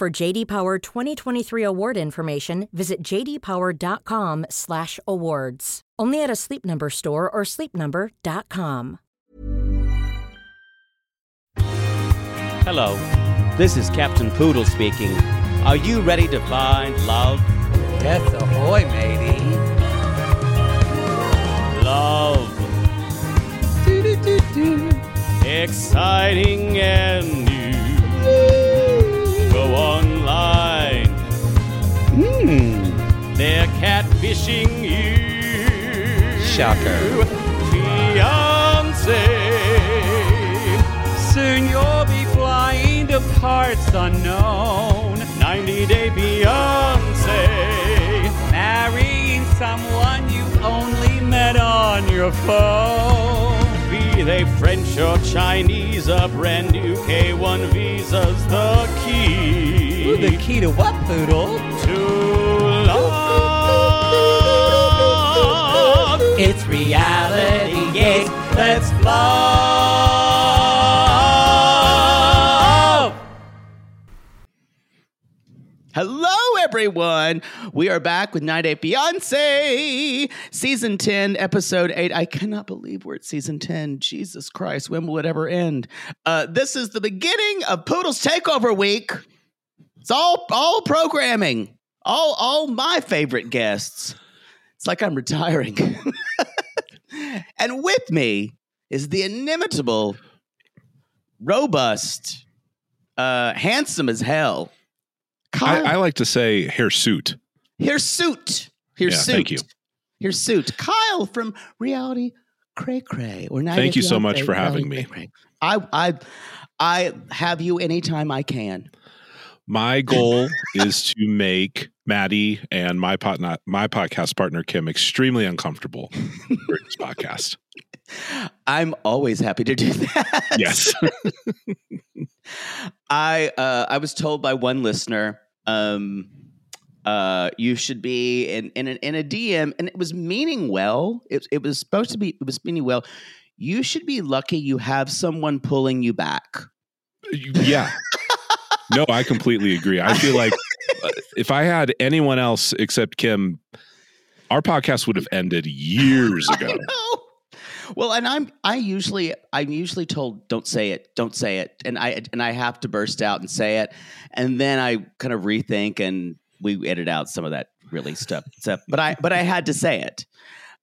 For JD Power 2023 award information, visit jdpower.com/awards. Only at a Sleep Number store or sleepnumber.com. Hello, this is Captain Poodle speaking. Are you ready to find love? Yes, ahoy, matey. Love. Exciting and Shocker. Fiance. Soon you'll be flying to parts unknown. 90 Day Beyonce. Marrying someone you only met on your phone. Be they French or Chinese, a brand new K1 visa's the key. Ooh, the key to what, Poodle? Reality, yes. Let's love. Hello, everyone. We are back with Night Eight Beyonce, season 10, episode 8. I cannot believe we're at season 10. Jesus Christ, when will it ever end? Uh, this is the beginning of Poodle's Takeover Week. It's all all programming, all all my favorite guests. It's like I'm retiring. and with me is the inimitable, robust, uh, handsome as hell. Kyle I, I like to say hirsute. Suit. Here's Yeah, suit. thank you. Suit. Kyle from Reality Cray Cray. Or Night Thank you so much for having Reality me. Cray Cray. I I I have you anytime I can. My goal is to make Mattie and my pot, not, my podcast partner Kim extremely uncomfortable during this podcast. I'm always happy to do that. Yes, I uh, I was told by one listener, um, uh, you should be in in a, in a DM, and it was meaning well. It it was supposed to be. It was meaning well. You should be lucky you have someone pulling you back. yeah. No, I completely agree. I feel like uh, if I had anyone else except Kim, our podcast would have ended years ago. Well, and I'm I usually I'm usually told don't say it, don't say it, and I and I have to burst out and say it, and then I kind of rethink and we edit out some of that really stuff. stuff. But I but I had to say it.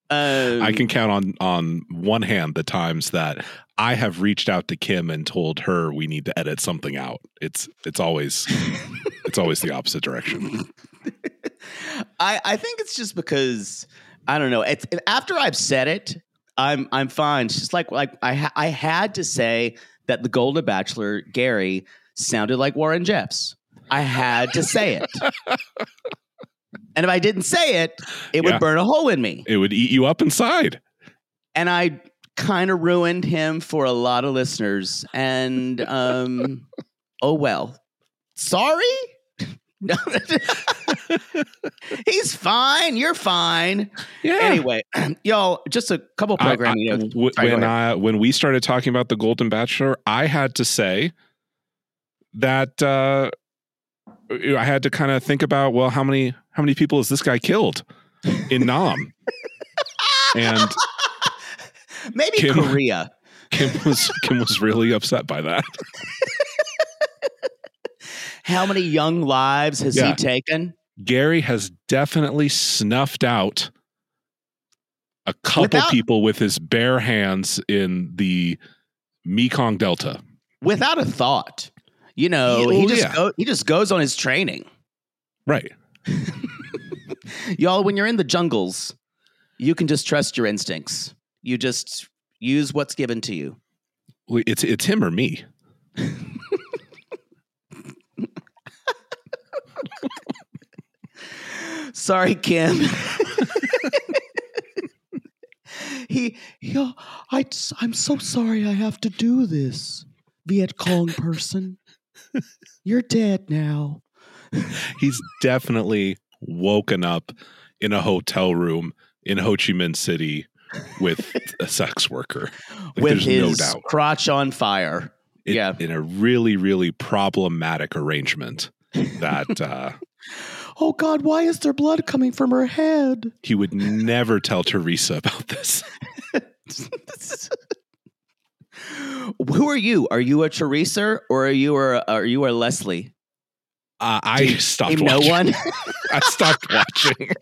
Um, I can count on on one hand the times that I have reached out to Kim and told her we need to edit something out. It's it's always it's always the opposite direction. I I think it's just because I don't know. It's after I've said it, I'm I'm fine. It's just like like I ha- I had to say that the Golden Bachelor Gary sounded like Warren Jeffs. I had to say it. and if I didn't say it, it would burn a hole in me. It would eat you up inside. And I kind of ruined him for a lot of listeners. And um oh well. Sorry? No. He's fine. You're fine. Yeah. Anyway, y'all, just a couple I- I- programming notes. w- Sorry, when. I when we started talking about the Golden Bachelor, I had to say that uh, I had to kind of think about well, how many how many people has this guy killed in Nam? and Maybe Kim- Korea. Kim was Kim was really upset by that. How many young lives has Yeah. he taken? Gary has definitely snuffed out a couple Without- people with his bare hands in the Mekong Delta. Without a thought. You know, he well, just yeah. go, he just goes on his training. Right. Y'all, when you're in the jungles, you can just trust your instincts. You just use what's given to you. Well, It's it's him or me. Sorry, Kim. he, he I, I'm so sorry I have to do this, Viet Cong person. You're dead now. He's definitely woken up in a hotel room in Ho Chi Minh City with a sex worker. Like, With there's his no doubt. crotch on fire. It- yeah. In a really, really problematic arrangement that uh, Oh God, why is there blood coming from her head? he would never tell Theresa about this. Who are you? Are you a Theresa or are you a are you a Leslie? Uh, I stopped Name no one. I stopped watching.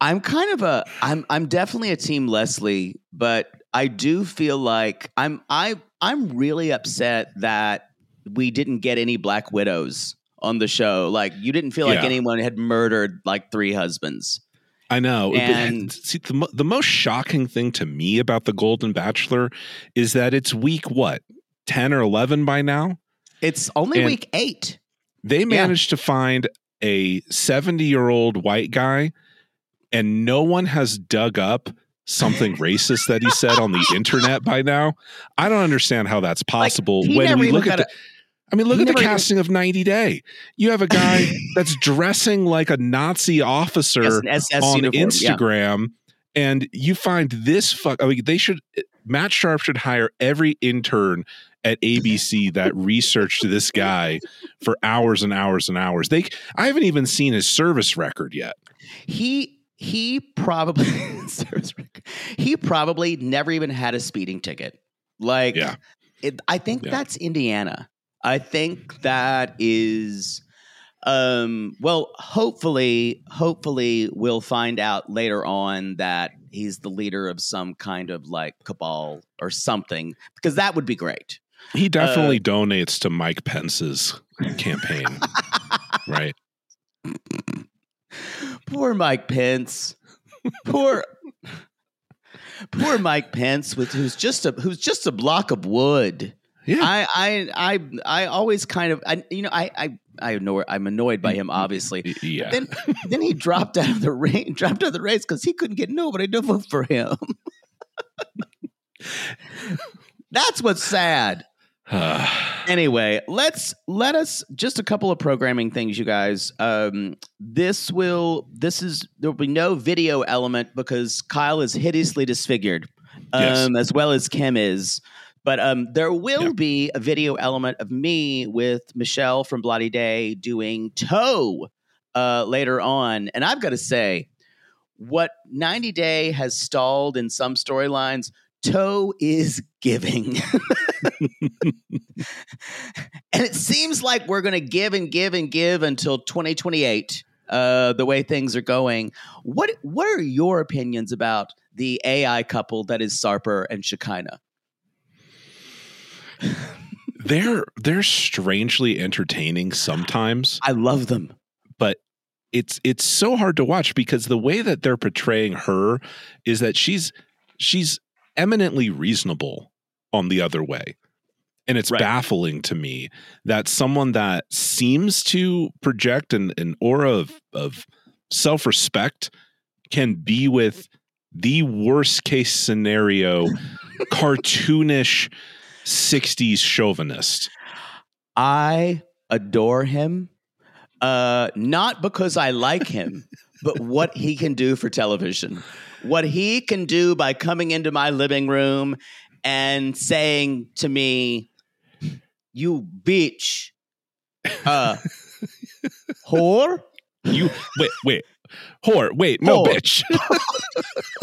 I'm kind of a I'm I'm definitely a team Leslie, but I do feel like I'm I I'm really upset that we didn't get any black widows on the show. Like you didn't feel like anyone had murdered like three husbands. I know. And- see, the, the most shocking thing to me about The Golden Bachelor is that it's week, what, 10 or 11 by now? It's only And- week 8. They managed to find a 70 year old white guy, and no one has dug up something racist that he said on the internet by now. I don't understand how that's possible he when we look at the. I mean, look he at the never even- casting of 90 Day. You have a guy that's dressing like a Nazi officer Yes, on uniform. Yeah. Instagram, and you find this fuck. I mean, they should. Eh, Matt Sharp should hire every intern at ABC that researched this guy for hours and hours and hours. They, I haven't even seen his service record yet. He he probably he probably never even had a speeding ticket. Like Yeah. it, I think Yeah. that's Indiana. I think that is um well hopefully hopefully we'll find out later on that he's the leader of some kind of like cabal or something because that would be great. He definitely Uh, donates to Mike Pence's campaign, right? Poor Mike Pence. Poor poor Mike Pence with who's just a who's just a block of wood. Yeah. I I I I always kind of I you know I I I know I'm annoyed by him obviously. Yeah. Then then he dropped out of the race dropped out of the race because he couldn't get nobody to vote for him. That's what's sad. anyway, let's let us just a couple of programming things, you guys. Um, this will this is there will be no video element because Kyle is hideously disfigured, um, Yes. as well as Kim is. But um, there will Yeah. be a video element of me with Michelle from Bloody Day doing toe uh, later on, and I've got to say, what 90 Day has stalled in some storylines, toe is giving. and it seems like we're going to give and give and give until 2028 uh, the way things are going what what are your opinions about the ai couple that is sarper and shekinah they're they're strangely entertaining sometimes. i love them but it's it's so hard to watch because the way that they're portraying her is that she's she's eminently reasonable on the other way and it's Right. baffling to me that someone that seems to project an, an aura of, of self-respect can be with the worst case scenario cartoonish 60s chauvinist i adore him uh not because i like him but what he can do for television what he can do by coming into my living room and saying to me you bitch uh whore You wait, wait, whore. Wait, no, Whore. bitch.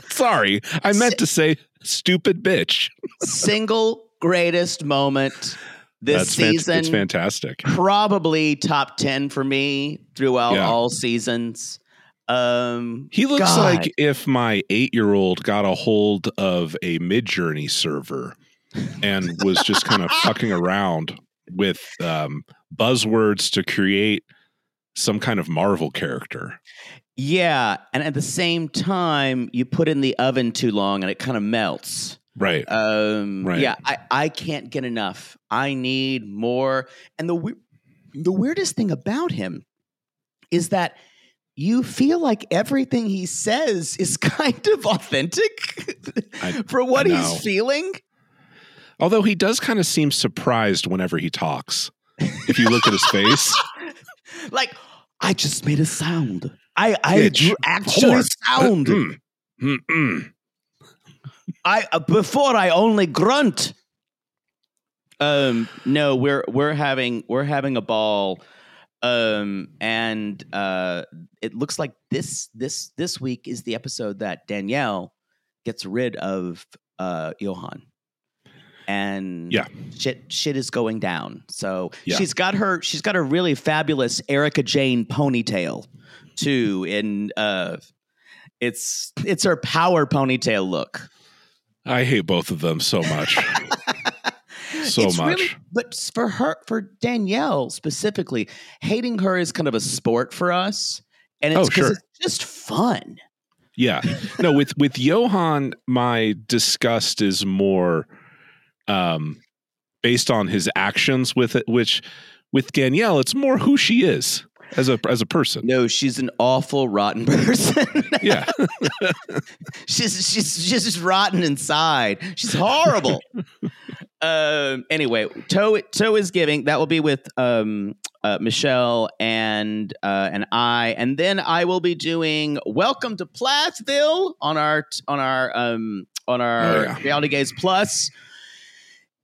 Sorry, I meant to say stupid bitch. single greatest moment this That's season. it's fantastic. probably top 10 for me throughout Yeah. all seasons. Um, He looks God. like if my eight year old got a hold of a Midjourney server and was just kind of fucking around with um, buzzwords to create some kind of Marvel character. yeah. And at the same time, you put in the oven too long and it kind of melts. Right. Um, Right. Yeah, I, I can't get enough. I need more. And the we- the weirdest thing about him is that you feel like everything he says is kind of authentic I- for what he's feeling. Although he does kind of seem surprised whenever he talks. If you look at his face, Like, I just made a sound. I I drew actually Horn. sound. Mm, mm, mm. I uh, before I only grunt. Um, no, we're we're having we're having a ball, um, and uh, it looks like this this this week is the episode that Daniele gets rid of uh Yohan, and Yeah. shit shit is going down. So Yeah. she's got her she's got a really fabulous Erika Jayne ponytail too, in uh, it's it's her power ponytail look. I hate both of them so much. So It's much. really- but for her, for Daniele specifically, hating her is kind of a sport for us, and it's Oh, sure. it's just fun. Yeah. No, with with Yohan, my disgust is more um based on his actions with it, which with Daniele, it's more who she is as a as a person. No, she's an awful, rotten person. Yeah. she's she's she's just rotten inside. She's horrible. um. Anyway, toe toe is giving. That will be with um uh, Michelle and uh, and I, and then I will be doing Welcome to Plathville on our on our um on our Oh, yeah. Reality Gays Plus.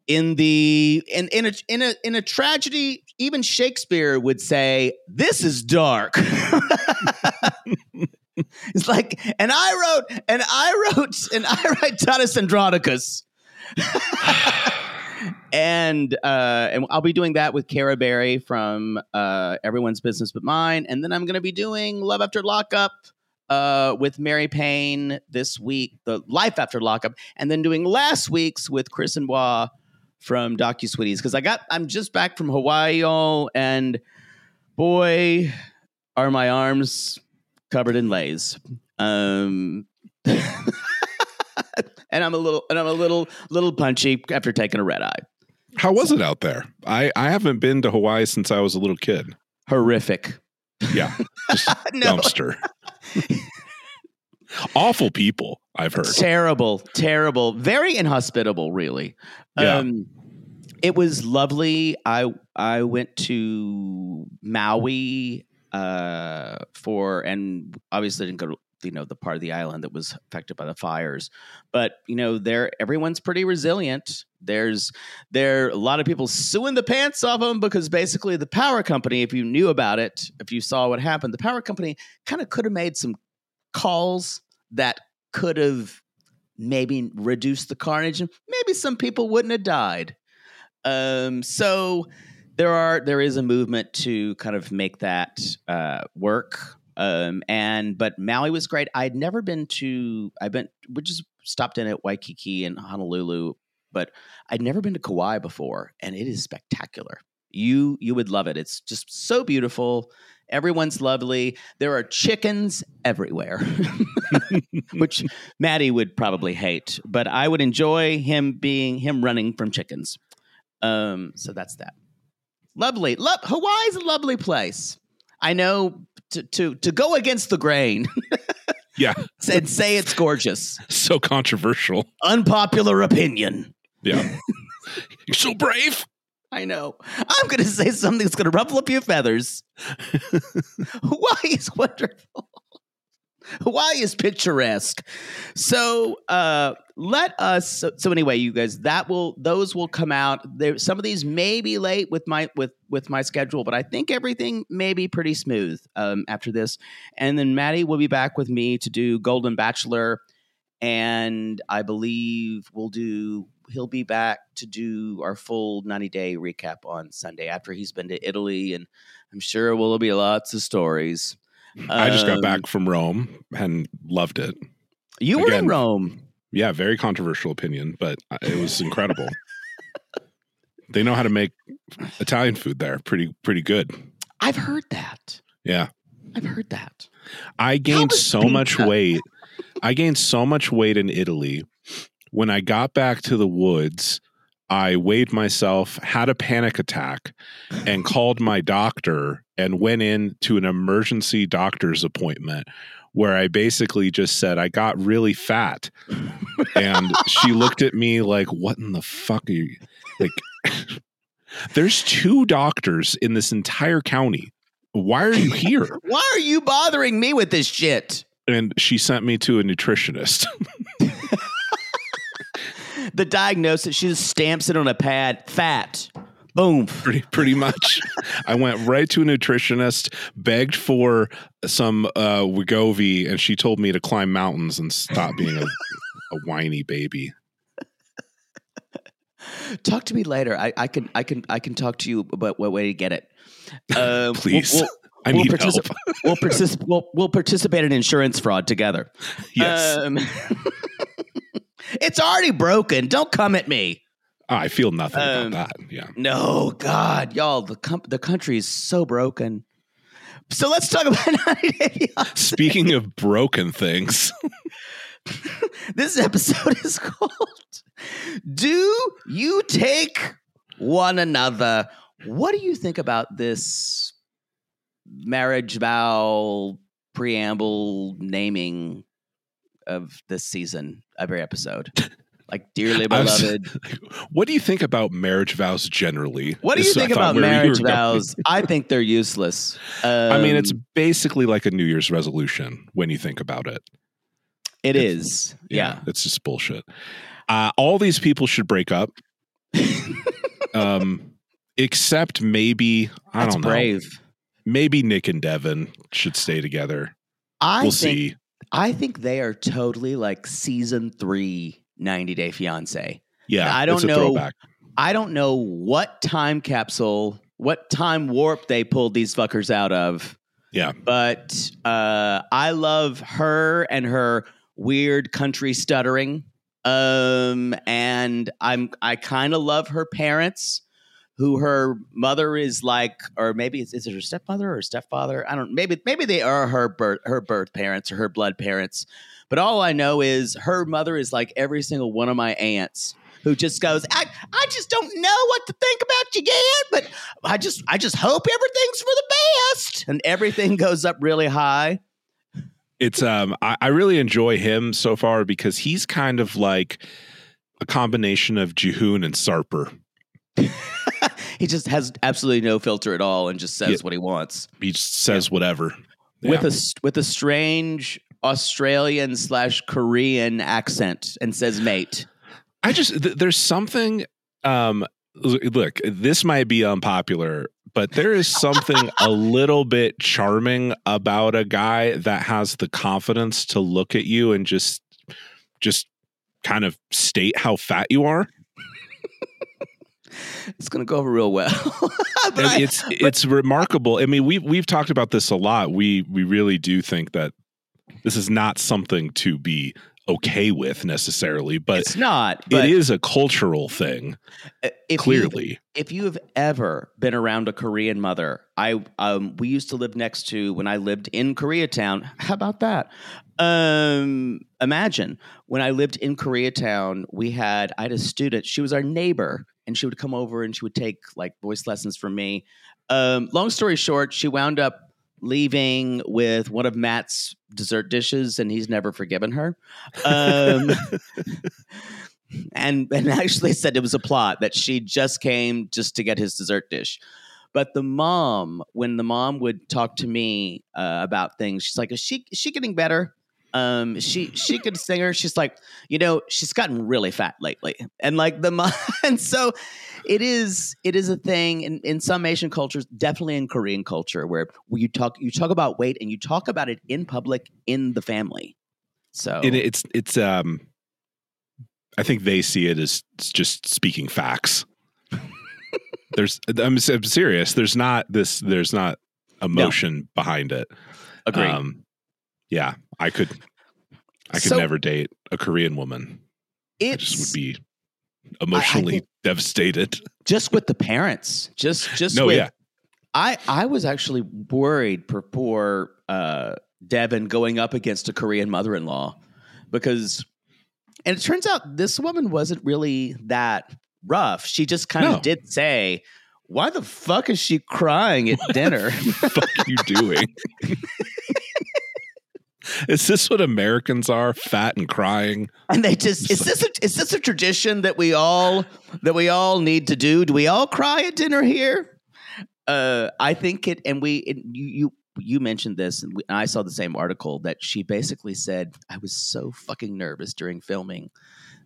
In the in in a in a in a tragedy, even Shakespeare would say, "This is dark." it's like, and I wrote, and I wrote, and I write Titus Andronicus. and uh, and I'll be doing that with Cara Berry from uh, Everyone's Business But Mine, and then I'm going to be doing Love After Lockup uh, with Mary Payne this week, the Life After Lockup, and then doing last week's with Chris and Bois from Docu Sweeties because I got I'm just back from Hawaii, y'all, and boy, are my arms covered in leis. Um, and I'm a little and I'm a little little punchy after taking a red eye. How was it out there? I I haven't been to Hawaii since I was a little kid. Horrific. Yeah. No. dumpster. Awful people, I've heard. Terrible, terrible, very inhospitable, really. Yeah. Um, it was lovely. I I went to Maui uh, for, and obviously didn't go to you know the part of the island that was affected by the fires, but you know there everyone's pretty resilient. There's there a lot of people suing the pants off them because basically the power company, if you knew about it, if you saw what happened, the power company kind of could have made some calls that could have maybe reduced the carnage and maybe some people wouldn't have died. Um so there are there is a movement to kind of make that uh work. Um and but maui was great. I'd never been to i've been we just stopped in at waikiki and honolulu but i'd never been to kauai before and it is spectacular. You you would love it. It's just so beautiful everyone's lovely there are chickens everywhere which Mattie would probably hate, but I would enjoy him being him running from chickens. Um, so that's that. Lovely, love Hawaii's a lovely place. I know to to to go against the grain Yeah. and say it's gorgeous. So controversial. Unpopular opinion. Yeah. You're so brave. I know. I'm going to say something that's going to ruffle a few feathers. Hawaii is wonderful. Hawaii is picturesque. So uh, let us. So, so anyway, you guys, that will those will come out. There, some of these may be late with my with with my schedule, but I think everything may be pretty smooth um, after this. And then Mattie will be back with me to do Golden Bachelor, and I believe we'll do he'll be back to do our full 90 day recap on Sunday after he's been to Italy, and I'm sure will be lots of stories. I just got Um, back from Rome and loved it. You were in. Rome. Yeah, very controversial opinion, but uh, it was incredible. they know how to make Italian food there. Pretty pretty good. I've heard that. Yeah. I've heard that. I gained so much weight. I gained so much weight in Italy. When I got back to the woods, I weighed myself, had a panic attack, and called my doctor and went in to an emergency doctor's appointment where I basically just said, I got really fat. And she looked at me like, What in the fuck are you? Like, there's two doctors in this entire county. Why are you here? Why are you bothering me with this shit? and she sent me to a nutritionist. The diagnosis, she just stamps it on a pad. Fat. Boom. pretty pretty much. I went right to a nutritionist, begged for some uh Wegovy, and she told me to climb mountains and stop being a, a whiny baby. Talk to me later. I, I can I can I can talk to you about what way to get it. Um, Please. We'll, I we'll, need help. we'll, particip- we'll, we'll participate in insurance fraud together. Yes, Um, it's already broken. Don't come at me. I feel nothing um, about that. Yeah. No, God, y'all, the com- the country is so broken. So let's talk about 90 Day Fiancé. Speaking of broken things, This episode is called Do You Take One Another? What do you think about this marriage vow preamble naming of this season, every episode? Like, dearly I was- beloved. what do you think about marriage vows generally? What do you think about marriage vows? I think they're useless. I mean, it's Um, basically like a New Year's resolution when you think about it. it is. Yeah. it's just bullshit. Uh, all these people should break up. um, except maybe I That's don't know. brave. Maybe Nick and Devin should stay together. I we'll see. I think they are totally like season three 90 Day Fiance. Yeah, I don't know- Throwback. I don't know what time capsule, what time warp they pulled these fuckers out of, Yeah, but uh, I love her and her weird country stuttering. Um, and I'm I kind of love her parents, who her mother is like, or maybe is, it her stepmother or stepfather? I don't. Maybe maybe they are her birth her birth parents or her blood parents. But all I know is her mother is like every single one of my aunts who just goes, I, I just don't know what to think about you yet, but I just I just hope everything's for the best. And everything goes up really high. it's um. I, I really enjoy him so far because he's kind of like a combination of Jihoon and Sarper. he just has absolutely no filter at all and just says Yeah. what he wants. He just says whatever. With Yeah. a s- with a strange Australian slash Korean accent and says mate. I just th- there's something um look, this might be unpopular, but there is something a little bit charming about a guy that has the confidence to look at you and just just kind of state how fat you are. It's gonna go over real well. but And I- it's it's remarkable. I mean, we've we've talked about this a lot. We we really do think that this is not something to be okay with necessarily, but it's not. But it is a cultural thing, if you- clearly. if you have ever been around a Korean mother, I um we used to live next to when I lived in Koreatown. How about that? Um imagine when I lived in Koreatown, we had I had a student, she was our neighbor, and she would come over and she would take like voice lessons from me. Um long story short, she wound up leaving with one of Matt's dessert dishes and he's never forgiven her. Um and and actually said it was a plot that she just came just to get his dessert dish. But the mom, when the mom would talk to me uh, about things, she's like, "Is she is she getting better?" Um, she she could sing her. She's like, you know, she's gotten really fat lately, and like the mom, and so it is it is a thing in, in some Asian cultures, definitely in Korean culture, where you talk you talk about weight and you talk about it in public in the family. So and it's it's um I think they see it as just speaking facts. there's I'm, I'm serious. There's not this. There's not emotion behind it. Agree. Um, yeah, I could. I could So- never date a Korean woman. It just would be emotionally think- devastated. just with the parents. Just just No, with, yeah. I I was actually worried for poor uh, Devin going up against a Korean mother-in-law because, and it turns out this woman wasn't really that rough. She just kind of No. did say, "Why the fuck is she crying at dinner?" fuck you doing? Is this what Americans are? Fat and crying? and they just is this a, is this a tradition that we all that we all need to do? Do we all cry at dinner here? Uh, I think it, and we it, you you you mentioned this, and we, I saw the same article that she basically said I was so fucking nervous during filming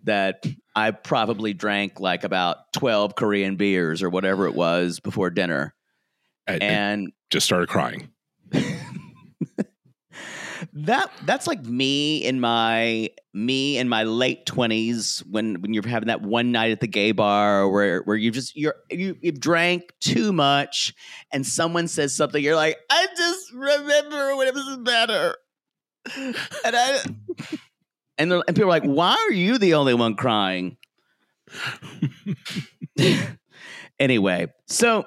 that I probably drank like about twelve Korean beers or whatever it was before dinner, And, and just started crying. That that's like me in my me in my late twenties when when you're having that one night at the gay bar where where you just you're you, you've drank too much and someone says something you're like I just remember when it was better. And I and and people are like why are you the only one crying? Anyway so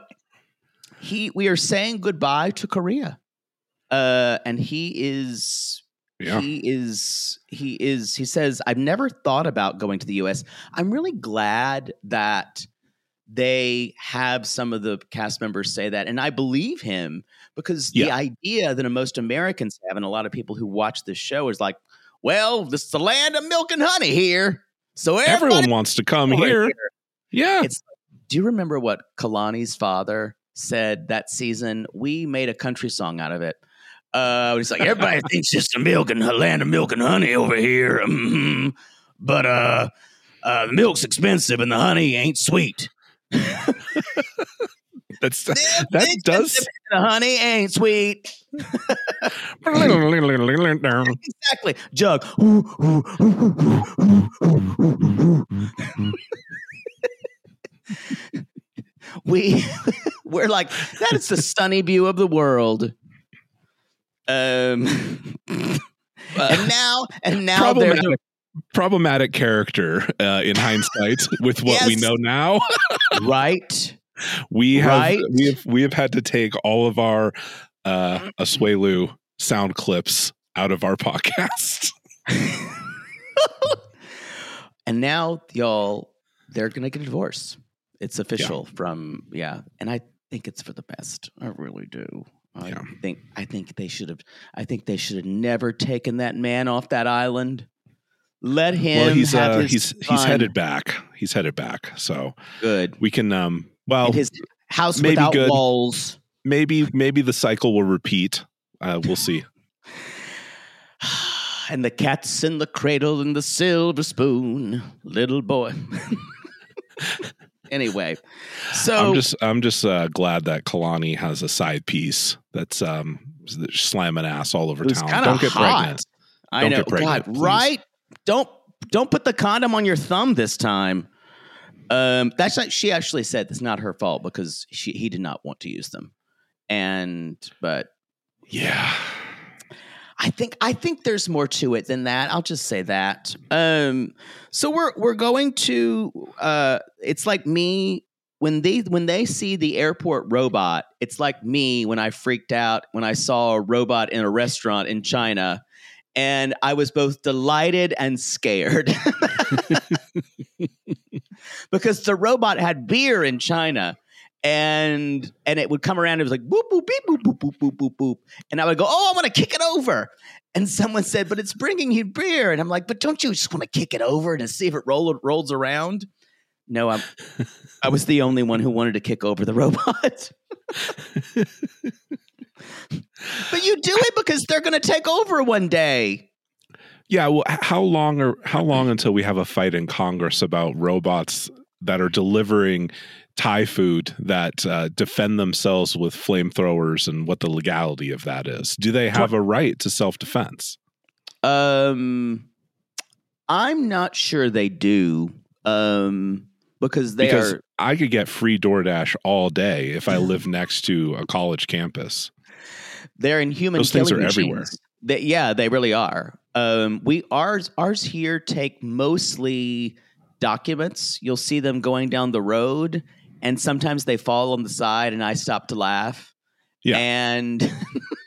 he we are saying goodbye to Korea uh and he is Yeah. he is he is he says i've never thought about going to the us i'm really glad that they have some of the cast members say that and i believe him because the idea that most americans have and a lot of people who watch this show is like well this is the land of milk and honey here so Everyone wants to come over here. Yeah. It's- do you remember what kalani's father said that season we made a country song out of it uh, he's like, everybody thinks it's the milk and land of milk and honey over here, mhm. but uh, uh, the milk's expensive and the honey ain't sweet. That's that does The honey ain't sweet. Exactly. Jug. we we're like that is the sunny view of the world. Um, and now and now there's problematic, problematic character uh, in hindsight with what we know now. right. We have Right. we have we have had to take all of our uh Asuelu sound clips out of our podcast. and now y'all they're gonna get a divorce it's official from yeah and i think it's for the best i really do i Yeah. think i think they should have i think they should have never taken that man off that island let him well, he's uh, he's he's fun. headed back. He's headed back. So good we can um well in his house maybe without good. walls maybe maybe the cycle will repeat. Uh, we'll see. and the cat's in the cradle and the silver spoon little boy anyway so I'm just I'm just uh, glad that Kalani has a side piece that's um slamming ass all over town. kinda Don't get hot. pregnant. I Don't know, get pregnant, God, please. right? Don't don't put the condom on your thumb this time. Um, that's like she actually said it's not her fault because she he did not want to use them, and but Yeah. I think I think there's more to it than that. I'll just say that. Um, so we're we're going to. Uh, it's like me when they when they see the airport robot. It's like me when I freaked out when I saw a robot in a restaurant in China, and I was both delighted and scared because the robot had beer in China. And and it would come around. It was like boop boop beep boop boop boop boop boop boop, and I would go, "Oh, I want to kick it over." And someone said, "But it's bringing you beer." And I'm like, "But don't you just want to kick it over and see if it roll, rolls around?" No, I'm, I was the only one who wanted to kick over the robot. but you do it because they're going to take over one day. Yeah, well, how long are how long until we have a fight in Congress about robots that are delivering Thai food that uh, defend themselves with flamethrowers and what the legality of that is? Do they have a right to self defense? Um, I'm not sure they do. Um, because they because are I could get free DoorDash all day if I live next to a college campus. they're in human Those things are everywhere. They- yeah, they really are. Um, we ours ours here take mostly documents. You'll see them going down the road, and sometimes they fall on the side, and I stop to laugh. Yeah. and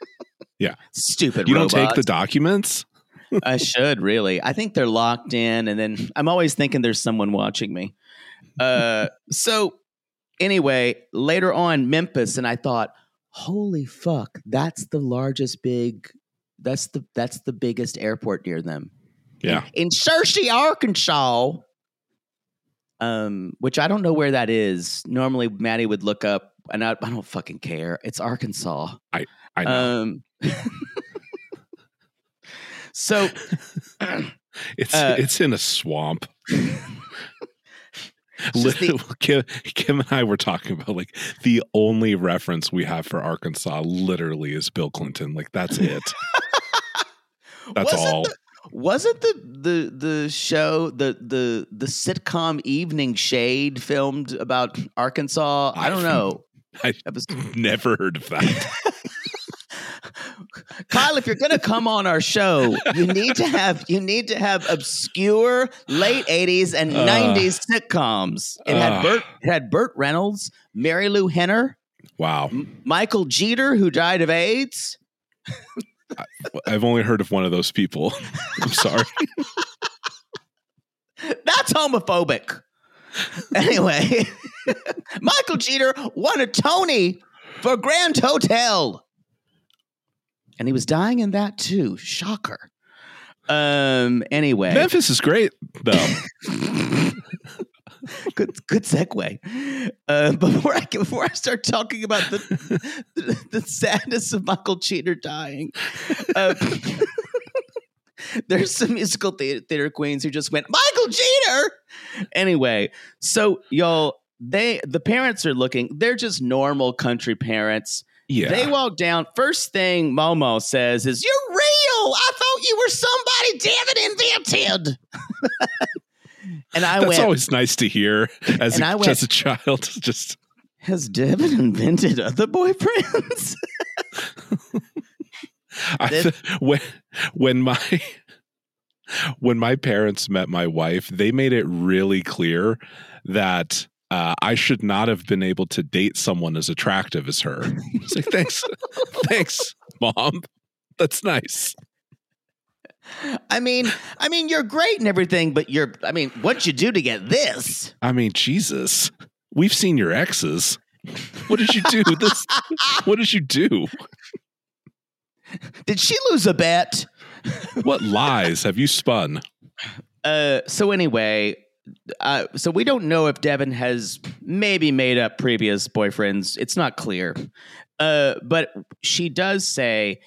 Yeah. stupid. You don't take the documents? I should really. I think they're locked in, and then I'm always thinking there's someone watching me. Uh, so anyway, later on, Memphis, and I thought, holy fuck, that's the largest big. That's the that's the biggest airport near them. Yeah. in Searcy, Arkansas. Um, which I don't know where that is. Normally, Mattie would look up, and I, I don't fucking care. It's Arkansas. I know. Um, so it's uh, it's in a swamp. just the- Kim, Kim and I were talking about like the only reference we have for Arkansas literally is Bill Clinton. Like that's it. That's all. the- wasn't the the the show the the the sitcom Evening Shade filmed about Arkansas? I don't know. I That was- never heard of that. Kyle, if you're going to come on our show, you need to have you need to have obscure late '80s and Uh. '90s sitcoms. It had Uh. Burt it had Burt Reynolds, Marilu Henner, Wow. M- Michael Jeter, who died of AIDS. I've only heard of one of those people. I'm sorry. That's homophobic. Anyway, Michael Jeter won a Tony for Grand Hotel. And he was dying in that too. Shocker. Um anyway. Memphis is great though. good good segue. Uh, before I before I start talking about the the, the sadness of Michael Jeter dying, uh, there's some musical theater, theater queens who just went Michael Jeter. Anyway, so y'all, they the parents are looking. They're just normal country parents. Yeah. They walk down. First thing Momo says is, "You're real. I thought you were somebody David invented." and I That's went, always nice to hear as And a, I went- as a child. Just Has Devin invented other boyfriends? I, That- when when my when my parents met my wife, they made it really clear that uh, I should not have been able to date someone as attractive as her. It's like thanks, thanks, mom. That's nice. I mean, I mean, you're great and everything, but you're, I mean, what'd you do to get this? I mean, Jesus, we've seen your exes. What did you do? This. What did you do? Did she lose a bet? What lies have you spun? Uh, so anyway, uh, so we don't know if Devin has maybe made up previous boyfriends. It's not clear. Uh, but she does say,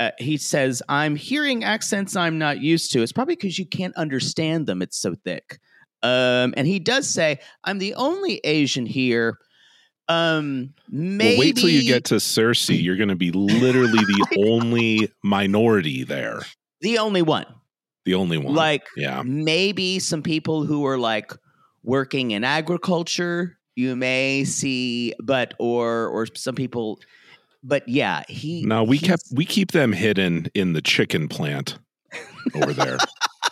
uh, he says, I'm hearing accents I'm not used to. It's probably because you can't understand them. It's so thick. Um, and he does say, I'm the only Asian here. Um, maybe Well, wait till you get to Searcy. You're going to be literally the only minority there. the only one. The only one. Like yeah. maybe some people who are like working in agriculture you may see but or or some people but yeah he No, we kept we keep them hidden in the chicken plant over there.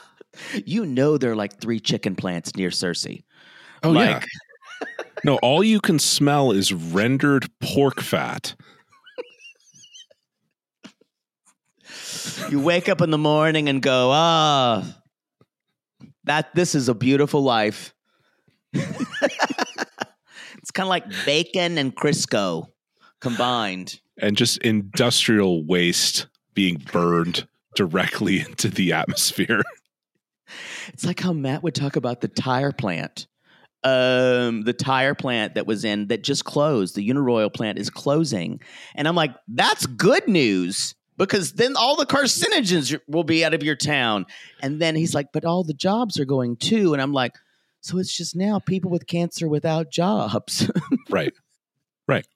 you know there are like three chicken plants near Searcy Oh Like- yeah. No, all you can smell is rendered pork fat. you wake up in the morning and go ah that this is a beautiful life it's kind of like bacon and crisco combined and just industrial waste being burned directly into the atmosphere. It's like how Matt would talk about the tire plant. Um, the tire plant that was in that just closed. The Uniroyal plant is closing, and I'm like, that's good news because then all the carcinogens will be out of your town. And then he's like, but all the jobs are going too. And I'm like, so it's just now people with cancer without jobs. Right, right.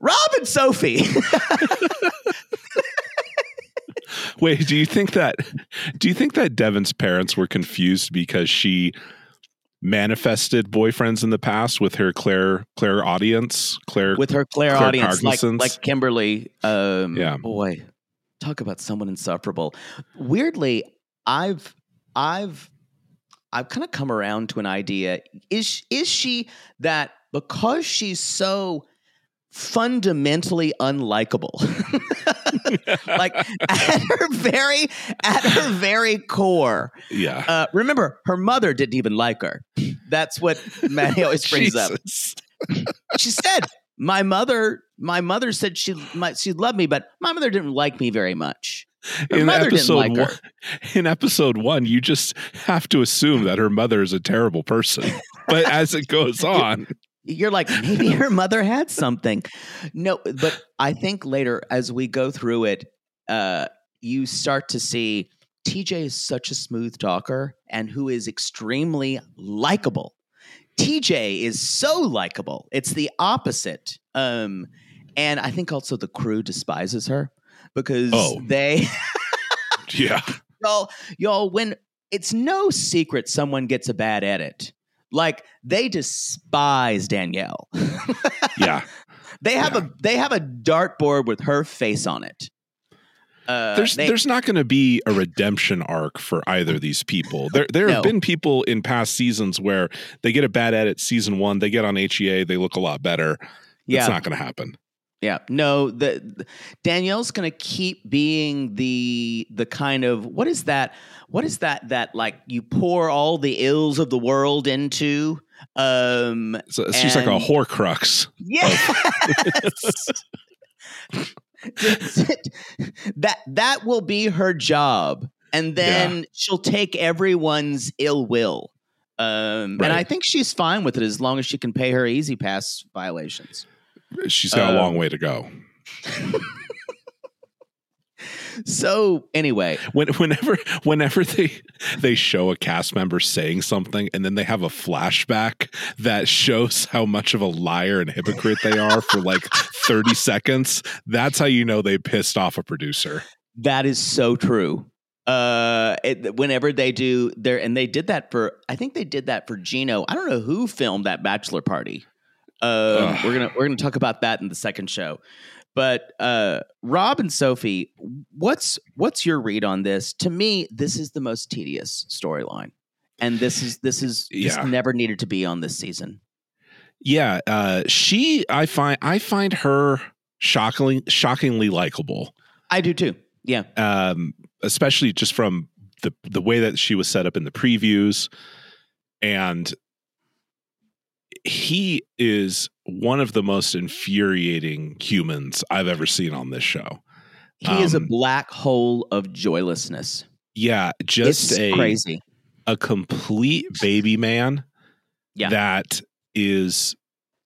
Rob and Sophie. Wait, do you think that do you think that Devin's parents were confused because she manifested boyfriends in the past with her Claire Claire audience? Claire with her Claire, Claire audience, like like Kimberly. Um, Yeah. boy, talk about someone insufferable. Weirdly, I've I've I've kind of come around to an idea. Is is she that because she's so fundamentally unlikable? like at her very at her very core. Yeah. Uh, remember, her mother didn't even like her. That's what Mattie always brings up she said my mother my mother said she my, she loved me but my mother didn't like me very much her In mother didn't episode like her one, in episode one, you just have to assume that her mother is a terrible person. But as it goes on, you're like maybe her mother had something. No but i think later as we go through it uh you start to see tj is such a smooth talker and who is extremely likable. Tj is so likable. It's the opposite. Um and i think also the crew despises her because Oh. they yeah. y'all, y'all, when it's no secret someone gets a bad edit, like they despise Daniele. Yeah. they have a they have a dartboard with her face on it. Uh, there's they- there's not going to be a redemption arc for either of these people. There there No. have been people in past seasons where they get a bad edit season 1, they get on HEA, they look a lot better. yeah, It's not going to happen. Yeah. No, the, Daniele's gonna keep being the the kind of what is that? What is that? That like you pour all the ills of the world into. Um, So she's like a And- horcrux. Yes. that that will be her job, and then she'll take everyone's ill will. Um, Right. And I think she's fine with it as long as she can pay her E-ZPass violations. She's got a Uh, long way to go. So anyway, When, whenever whenever they they show a cast member saying something and then they have a flashback that shows how much of a liar and hypocrite they are for like 30 seconds, that's how you know they pissed off a producer. that is so true. Uh, it, whenever they do there, and they did that for, I think they did that for Gino. I don't know who filmed that bachelor party. Um, we're gonna we're gonna talk about that in the second show. But uh, Rob and Sophie, what's what's your read on this? To me, this is the most tedious storyline, and this is this is this Yeah. never needed to be on this season. Yeah, uh, she I find I find her shockingly shockingly likable. I do too. Yeah, um, especially just from the the way that she was set up in the previews, and he is one of the most infuriating humans I've ever seen on this show. he is a Um, black hole of joylessness. Yeah, just it's a crazy. a complete baby man Yeah. that is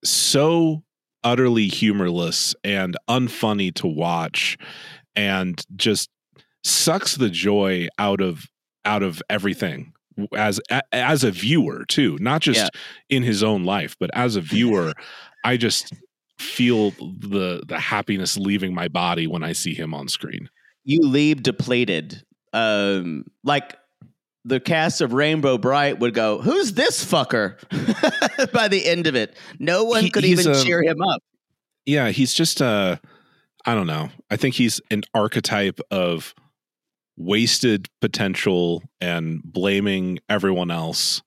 so utterly humorless and unfunny to watch and just sucks the joy out of out of everything as a, as a viewer too not just Yeah. in his own life but as a viewer i just feel the the happiness leaving my body when i see him on screen you leave depleted. Um, like the cast of Rainbow Brite would go, "Who's this fucker?" By the end of it, no one He- could even a- cheer him up. yeah he's just uh i don't know i think he's an archetype of wasted potential and blaming everyone else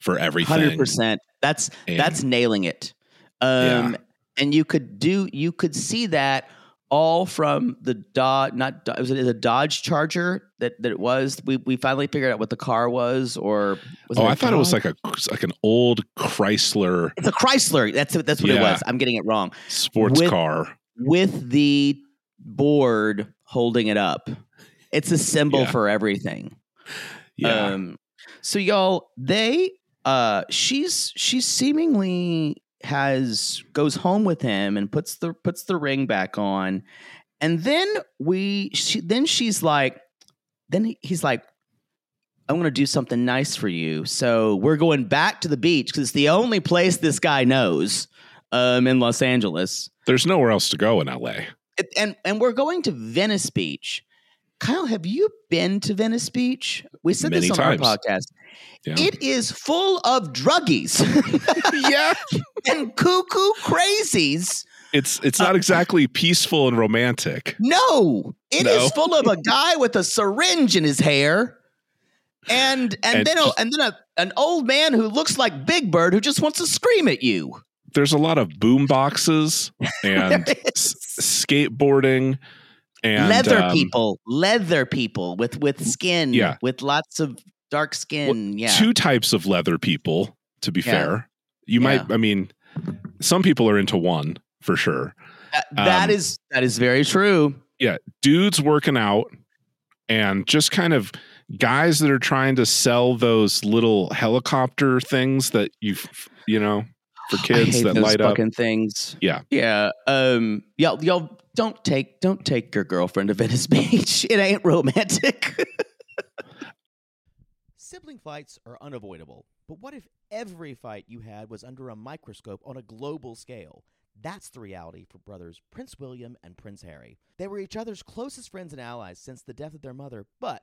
for everything Hundred percent. That's And- that's nailing it. Um, and you could do you could see that all from the Dodge. Not was it a Dodge Charger that that it was. We we finally figured out what the car was, or was oh i thought it was like a like an old chrysler It's a Chrysler. That's that's what it was. I'm getting it wrong. sports With- car with the board holding it up. It's a symbol Yeah. for everything. yeah Um, so y'all, they uh she's she's seemingly has goes home with him and puts the puts the ring back on. And then we she then she's like then he's like I'm going to do something nice for you. So we're going back to the beach because it's the only place this guy knows um, in Los Angeles there's nowhere else to go in la and and we're going to Venice Beach. Kyle, have you been to Venice Beach? We said Many this on times. our podcast. Yeah. It is full of druggies yeah. and cuckoo crazies. It's it's not uh, exactly peaceful and romantic. No, it is No. full of a guy with a syringe in his hair, and and, And then a, and then a, an old man who looks like Big Bird who just wants to scream at you. There's a lot of boom boxes and s- skateboarding and leather um, people, leather people with with skin, Yeah. with lots of dark skin. yeah, Two types of leather people, to be Yeah. fair. You might I mean some people are into one for sure. That- that um, is that is very true. yeah, dudes working out and just kind of guys that are trying to sell those little helicopter things that you you know for kids that light up. fucking things. Yeah. yeah. Um, y'all, y'all don't take don't take your girlfriend to Venice Beach. It ain't romantic. Sibling fights are unavoidable, but what if every fight you had was under a microscope on a global scale? That's the reality for brothers Prince William and Prince Harry. They were each other's closest friends and allies since the death of their mother, but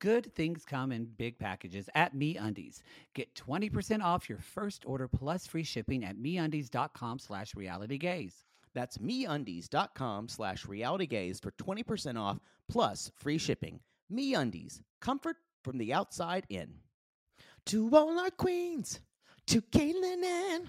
good things come in big packages at MeUndies. Get 20% off your first order plus free shipping at MeUndies.com slash realitygays. That's meundies.com slash realitygays for 20% off plus free shipping. MeUndies, comfort from the outside in. To all our queens, to Caitlin and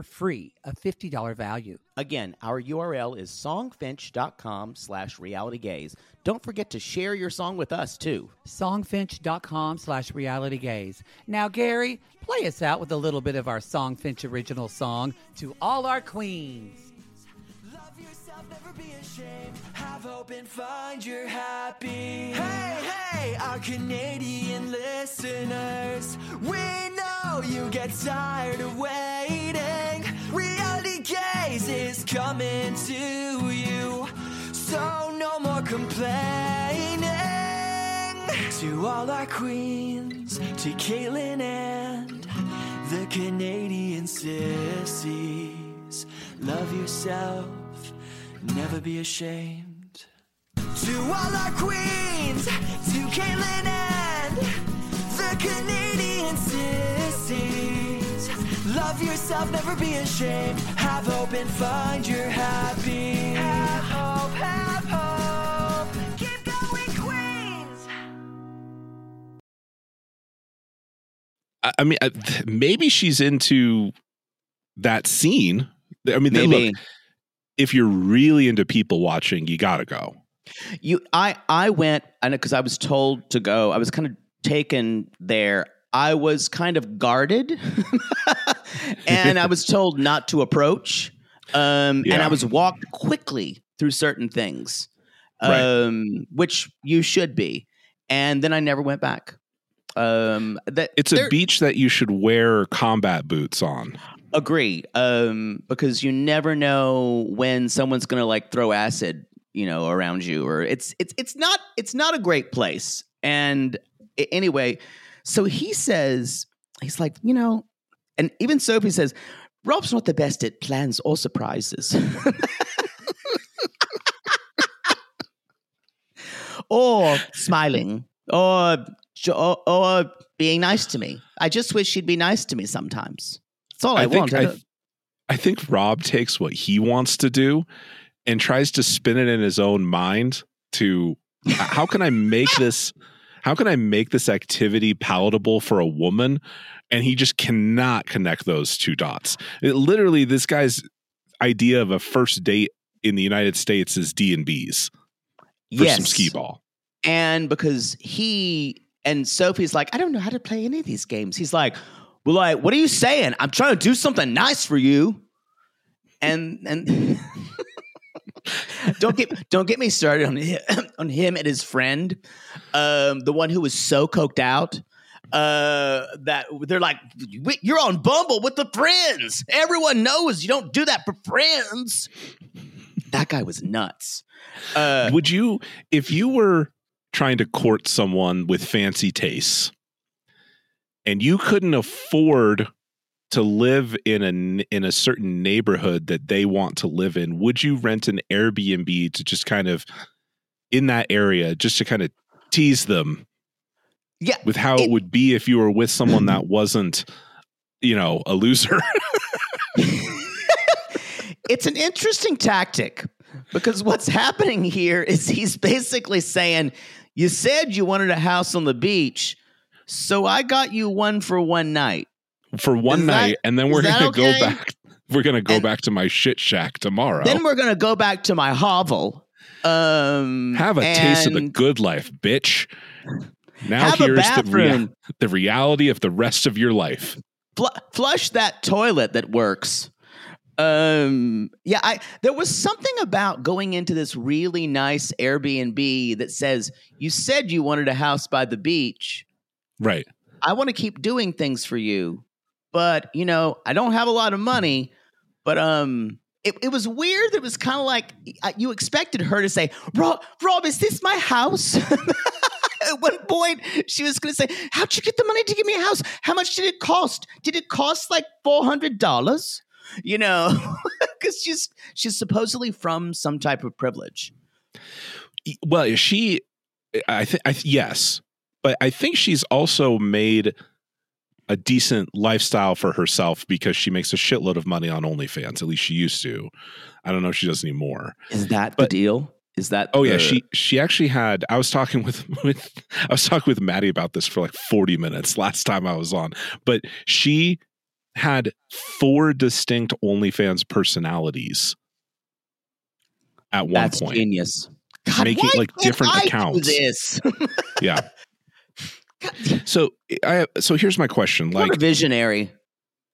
free, a $50 value. Again, our URL is songfinch.com slash realitygays. Don't forget to share your song with us, too. Songfinch.com slash realitygays. Now, Gary, play us out with a little bit of our Songfinch original song, To All Our Queens. Love yourself, never be ashamed. Have hope and find your happy. Hey, hey, our Canadian listeners. We know you get tired of waiting. Reality Gays is coming to you. So no more complaining. To all our queens, to Caitlin and the Canadian sissies. Love yourself, never be ashamed. To all our queens, to Caitlin Love yourself, never be ashamed. Have hope and find your happy. Have hope, have hope. Keep going, Queens. I, I mean, I, th- maybe she's into that scene. I mean, they- Maybe look, if you're really into people watching, you gotta go. you, I, I went, and because I was told to go, I was kind of taken there. I was kind of guarded, and I was told not to approach. Um, and I was walked quickly through certain things, Right. um, which you should be. And then I never went back. Um, that It's a beach that you should wear combat boots on. Agree. Um, because you never know when someone's gonna like throw acid, you know, around you, or it's it's it's not it's not a great place. And anyway, so he says he's like, you know, and even Sophie says, Rob's not the best at plans or surprises. or smiling, or, or or being nice to me. I just wish she'd be nice to me sometimes. That's all I, I want. I I, I think Rob takes what he wants to do and tries to spin it in his own mind to how can I make this how can I make this activity palatable for a woman? And he just cannot connect those two dots. It, literally, this guy's idea of a first date in the United States is D and B's for some skee ball. And because he and Sophie's like, I don't know how to play any of these games. He's like, Well, like, what are you saying? I'm trying to do something nice for you. And and don't get don't get me started on him, on him and his friend, um, the one who was so coked out. Uh, that they're like, you're on Bumble with the friends. Everyone knows you don't do that for friends. That guy was nuts. Uh, Would you, if you were trying to court someone with fancy tastes and you couldn't afford to live in a in a certain neighborhood that they want to live in, would you rent an Airbnb to just kind of in that area just to kind of tease them Yeah, with how it- it would be if you were with someone that wasn't, you know, a loser? it's an interesting tactic because what's happening here is he's basically saying, You said you wanted a house on the beach, so I got you one for one night. For one that- night, and then we're gonna okay? go back. We're gonna go And- back to my shit shack tomorrow. Then we're going to go back to my hovel. Um, Have a taste of the good life, bitch. Now here's the, rea- the reality of the rest of your life. fl- flush that toilet that works. Um, yeah, I there was something about going into this really nice Airbnb that says you said you wanted a house by the beach. Right. I want to keep doing things for you, but you know, I don't have a lot of money. But um, it, it was weird. It was kind of like uh, you expected her to say, "Rob, Rob, is this my house?" At one point, she was going to say, "How'd you get the money to give me a house? How much did it cost? Did it cost like four hundred dollars?" You know, because she's she's supposedly from some type of privilege. Well, she, I think, I th- yes, but I think she's also made a decent lifestyle for herself because she makes a shitload of money on OnlyFans. At least she used to. I don't know if she does anymore. Is that But- the deal? Is that? Oh yeah, she she actually had. I was talking with with I was talking with Mattie about this for like forty minutes last time I was on, but she had four distinct OnlyFans personalities at one That's point. genius. God, Making, like, different I accounts. this. Yeah. So I so here's my question: like, a visionary.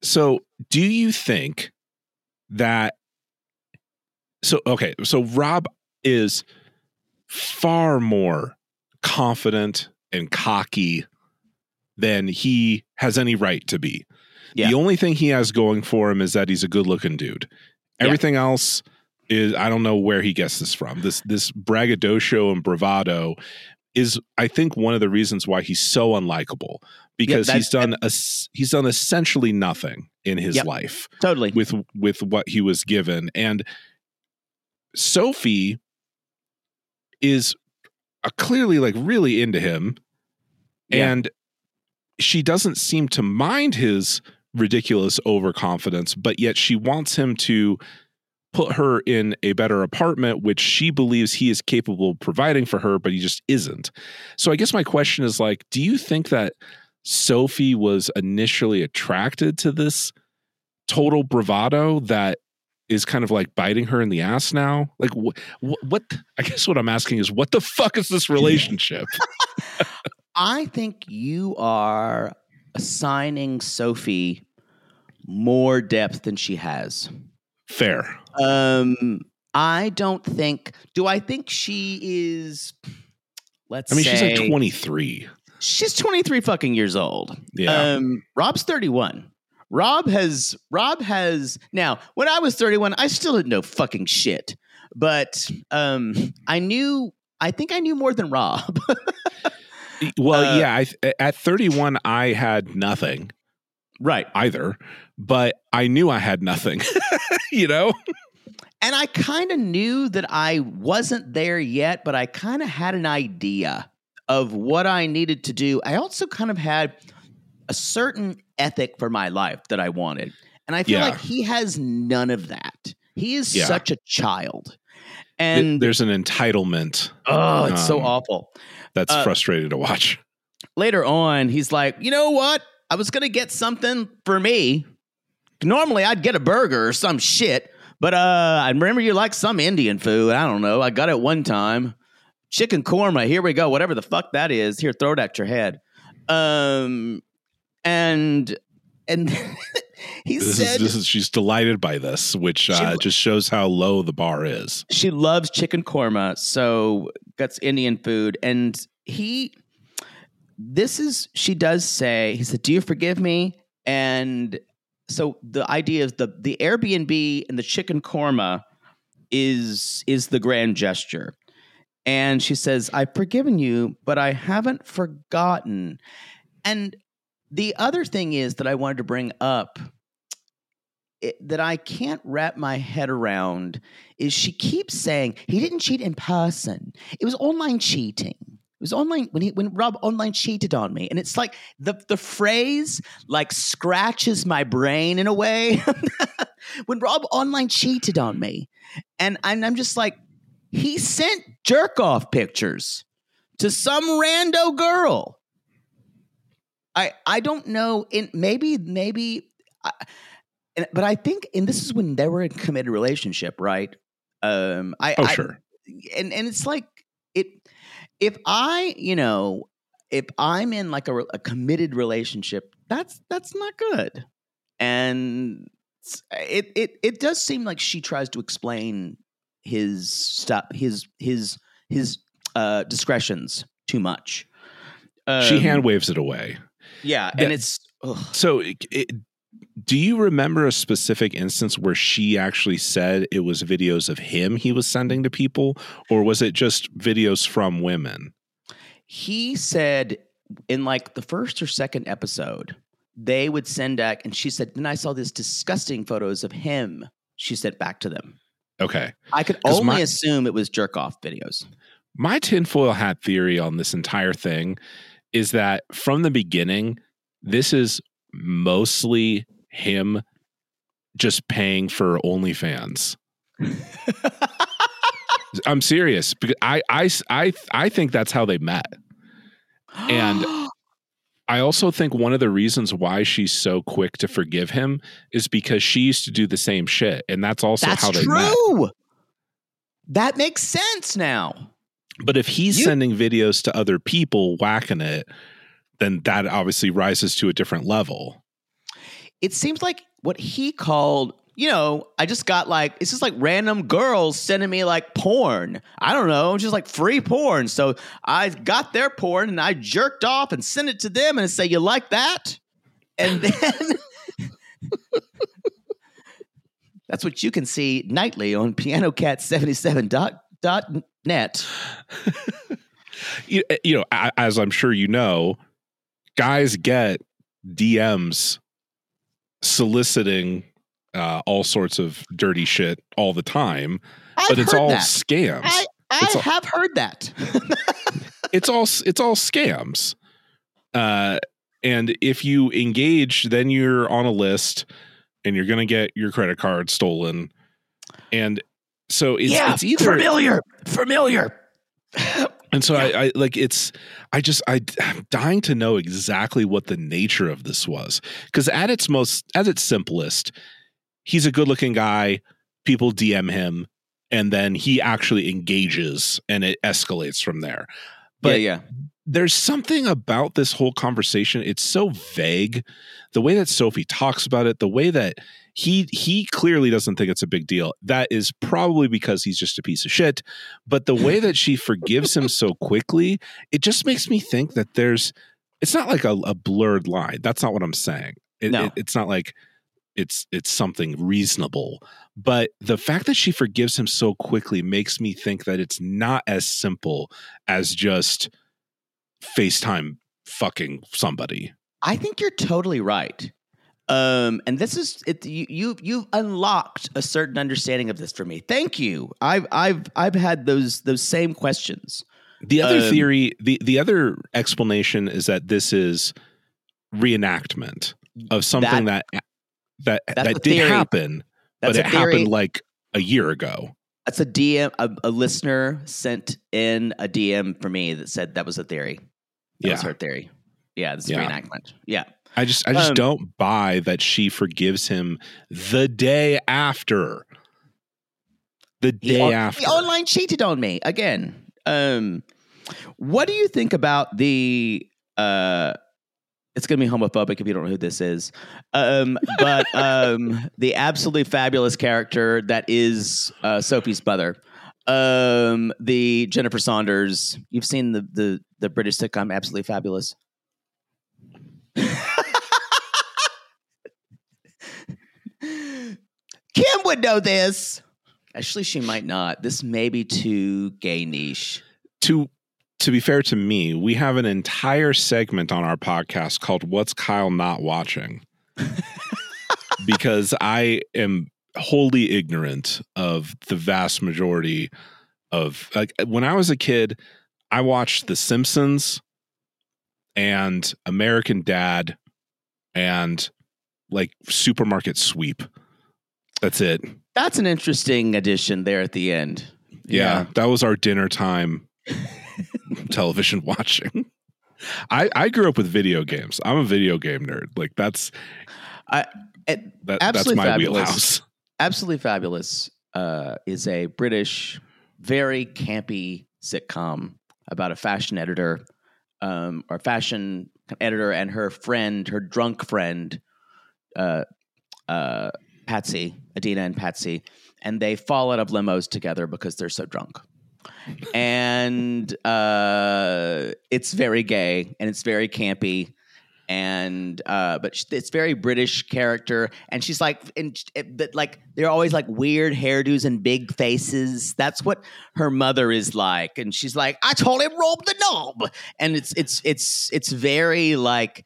so do you think that so okay so rob is far more confident and cocky than he has any right to be Yeah. the only thing he has going for him is that he's a good looking dude Yeah. everything else is i don't know where he gets this from this this braggadocio and bravado is i think one of the reasons why he's so unlikable because that's- he's done a, he's done essentially nothing in his Yep. life Totally. with with what he was given and sophie is clearly like really into him Yeah. and she doesn't seem to mind his ridiculous overconfidence but yet she wants him to put her in a better apartment which she believes he is capable of providing for her but he just isn't. So i guess my question is like do you think that sophie was initially attracted to this total bravado that is kind of like biting her in the ass now? Like wh- wh- what i guess what i'm asking is what the fuck is this relationship? I think you are assigning Sophie more depth than she has. Fair Um, I don't think. Do I think she is? Let's. i mean she's like 23 She's twenty three fucking years old. yeah Um, Rob's 31. Rob has Rob has now. When I was 31, I still didn't know fucking shit, but um, I knew. I think I knew more than Rob. well uh, yeah I, at 31 i had nothing right. either but i knew i had nothing you know And I kind of knew that I wasn't there yet, but I kind of had an idea of what I needed to do. I also kind of had a certain ethic for my life that I wanted. And I feel Yeah. like he has none of that. He is Yeah. such a child. And there's an entitlement oh, it's so um, awful. that's Uh, frustrating to watch later on, he's like, you know what? I was gonna get something for me. Normally, I'd get a burger or some shit, but uh, I remember you like some Indian food. I don't know. I got it one time. Chicken korma. Here we go. Whatever the fuck that is. Here, throw it at your head. Um, and and he this said is, this is she's delighted by this which uh, She- just shows how low the bar is she loves chicken korma, so that's Indian food. And he, this is, she does say, he said, Do you forgive me? And so the idea is the, the Airbnb and the chicken korma is, is the grand gesture. And she says, I've forgiven you, but I haven't forgotten. And the other thing is that I wanted to bring up it, that I can't wrap my head around is she keeps saying he didn't cheat in person. It was online cheating. It was online when he when Rob online cheated on me, and it's like the the phrase like scratches my brain in a way. when Rob online cheated on me, and I'm, I'm just like, he sent jerk off pictures to some rando girl. I I don't know. In maybe maybe, I, and, but I think and this is when they were in a committed relationship, right? Um, I Oh, I- sure. and and it's like if i you know if i'm in like a, a committed relationship that's that's not good and it it it does seem like she tries to explain his stuff his his his uh discretions too much she Um, hand waves it away. yeah Yeah. and it's ugh. So, it, it- do you remember a specific instance where she actually said it was videos of him he was sending to people, or was it just videos from women? he said in like the first or second episode, they would send back, and she said, then I saw this disgusting photos of him. She sent back to them. Okay. I could only my- assume it was jerk off videos. My tinfoil hat theory on this entire thing is that from the beginning, this is mostly him just paying for OnlyFans. I'm serious because I, I, I, I think that's how they met. And I also think one of the reasons why she's so quick to forgive him is because she used to do the same shit. And that's also that's how they met. true. That makes sense now. But if he's You- sending videos to other people whacking it, then that obviously rises to a different level. It seems like what he called, you know, I just got like, it's just like random girls sending me like porn. I don't know, just like free porn. So I got their porn and I jerked off and sent it to them and say, You like that? And then that's what you can see nightly on pianocat77.net. You, eh, you know, as I'm sure you know, guys get DMs soliciting uh, all sorts of dirty shit all the time, I've but it's all that. scams. I, I all- have heard that. it's all it's all scams. Uh, and if you engage, then you're on a list, and you're gonna get your credit card stolen. And so it's yeah, it's either familiar, familiar. And so I, I like it's I just I I'm dying to know exactly what the nature of this was because at its most at its simplest, he's a good looking guy. People DM him, and then he actually engages, and it escalates from there. But yeah, there's something about this whole conversation. It's so vague. The way that Sophie talks about it, the way that he he clearly doesn't think it's a big deal. That is probably because he's just a piece of shit. But the way that she forgives him so quickly, it just makes me think that there's it's not like a, a blurred line. That's not what I'm saying. It, No. it- it's not like it's it's something reasonable. But the fact that she forgives him so quickly makes me think that it's not as simple as just FaceTime fucking somebody. I think you're totally right. Um, and this is it. You you you've unlocked a certain understanding of this for me. Thank you. I've I've I've had those those same questions. The other Um, theory, the the other explanation is that this is reenactment of something that that that, That's a did theory. happen, That's but it theory. happened like a year ago. That's a DM. A, a listener sent in a DM for me that said that was a theory. That was Yeah. her theory. Yeah, this is Yeah. reenactment. Yeah. I just I just Um, don't buy that she forgives him the day after. The day on- after. He online cheated on me again. Um, what do you think about the? Uh, it's going to be homophobic if you don't know who this is. Um, but um, the absolutely fabulous character that is uh, Sophie's mother, um, the Jennifer Saunders. You've seen the the the British sitcom Absolutely Fabulous. Kim would know this. Actually, she might not. This may be too gay niche. to to be fair to me, we have an entire segment on our podcast called "What's Kyle Not Watching," because I am wholly ignorant of the vast majority of like when I was a kid, I watched The Simpsons and American Dad and like Supermarket Sweep. That's it. That's an interesting addition there at the end. Yeah, that was our dinner time television watching. I I grew up with video games. I'm a video game nerd. Like that's I, it, that, that's Absolutely my fabulous. wheelhouse. Absolutely Fabulous uh, is a British, very campy sitcom about a fashion editor um, or fashion editor and her friend, her drunk friend, uh, uh, Patsy, Edina and Patsy, and they fall out of limos together because they're so drunk. And uh, it's very gay and it's very campy and uh, but it's very British character, and she's like, and it- like they're always like weird hairdos and big faces. That's what her mother is like, and she's like, I told him roll the knob, and it's it's it's it's very like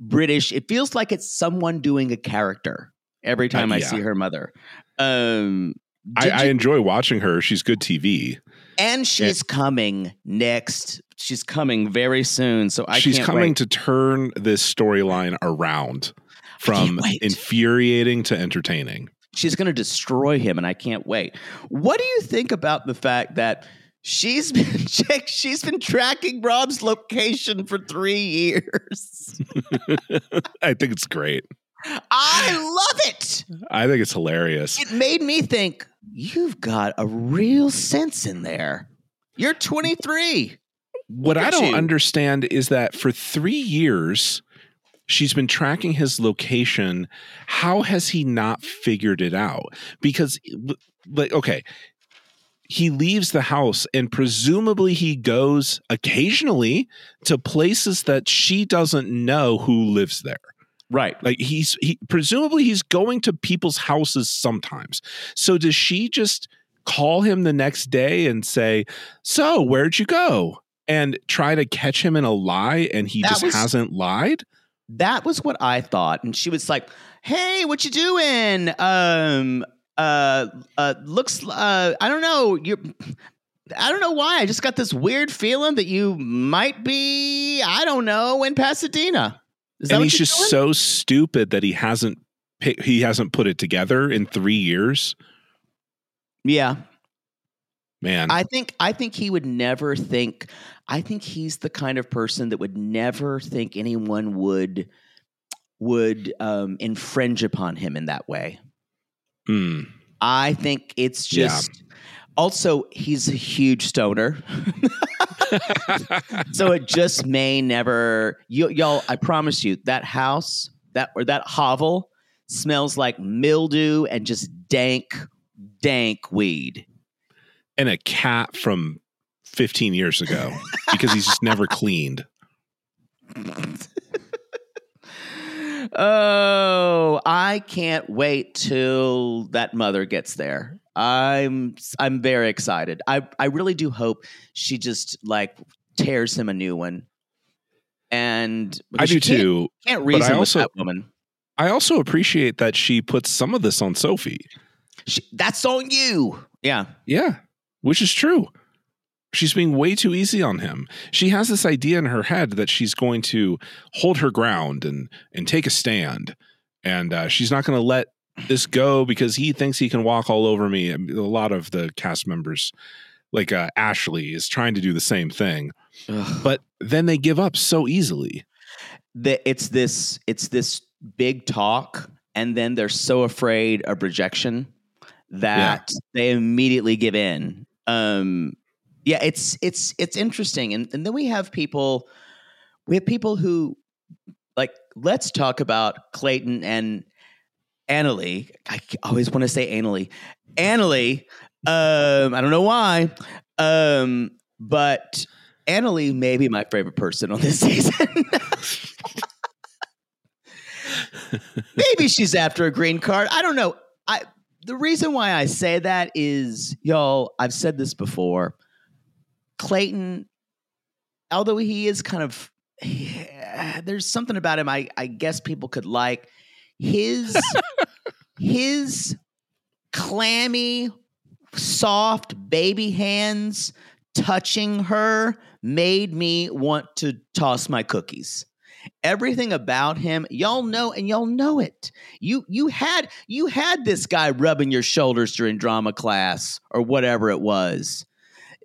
British. It feels like it's someone doing a character every time I yeah. see her mother. Um, I, I you- enjoy watching her. She's good TV. And she's coming next. She's coming very soon, so I She's coming wait. to turn this storyline around from infuriating to entertaining. She's going to destroy him, and I can't wait. What do you think about the fact that she's been check, she's been tracking Rob's location for three years? I think it's great. I love it. I think it's hilarious. It made me think you've got a real sense in there. You're 23. What I don't you. understand is that for three years, she's been tracking his location. How has he not figured it out? Because, like, okay, he leaves the house and presumably he goes occasionally to places that she doesn't know who lives there. Right. Like he's he presumably he's going to people's houses sometimes. So does she just call him the next day and say, "So, where'd you go?" and try to catch him in a lie and he That just was- hasn't lied? That was what I thought. And she was like, "Hey, what you doing? Um uh uh looks uh I don't know, you're I don't know why. I just got this weird feeling that you might be, I don't know, in Pasadena." And he's just doing? so stupid that he hasn't he hasn't put it together in 3 years. Yeah. Man. I think I think he would never think I think he's the kind of person that would never think anyone would would um infringe upon him in that way. Hmm. I think it's Yeah. Also he's a huge stoner. so it just may never you, y'all I promise you that house that or that hovel smells like mildew and just dank dank weed. and a cat from 15 years ago because he's just never cleaned. Oh, I can't wait till that mother gets there. I'm I'm very excited. I I really do hope she just like tears him a new one. And I do can't- too. Can't I reason also- with that woman. I also appreciate that she puts some of this on Sophie. She, that's on you. Yeah. Yeah, which is true. She's being way too easy on him. She has this idea in her head that she's going to hold her ground and and take a stand, and uh, she's not going to let this go because he thinks he can walk all over me. A lot of the cast members, like uh, Ashley, is trying to do the same thing, Ugh. but then they give up so easily. the, it's this it's this big talk and then they're so afraid of rejection that they immediately give in um yeah it's it's it's interesting and, and then we have people we have people who like let's talk about clayton and annalie i always want to say annalie annalie um i don't know why um but annalie may be my favorite person on this season maybe she's after a green card. I don't know. I the reason why I say that is, y'all, I've said this before. Clayton, although he is kind of, there's something about him I, I guess people could like. His, his clammy, soft baby hands touching her made me want to toss my cookies. Everything about him y'all know and y'all know it. You you had you had this guy rubbing your shoulders during drama class or whatever it was.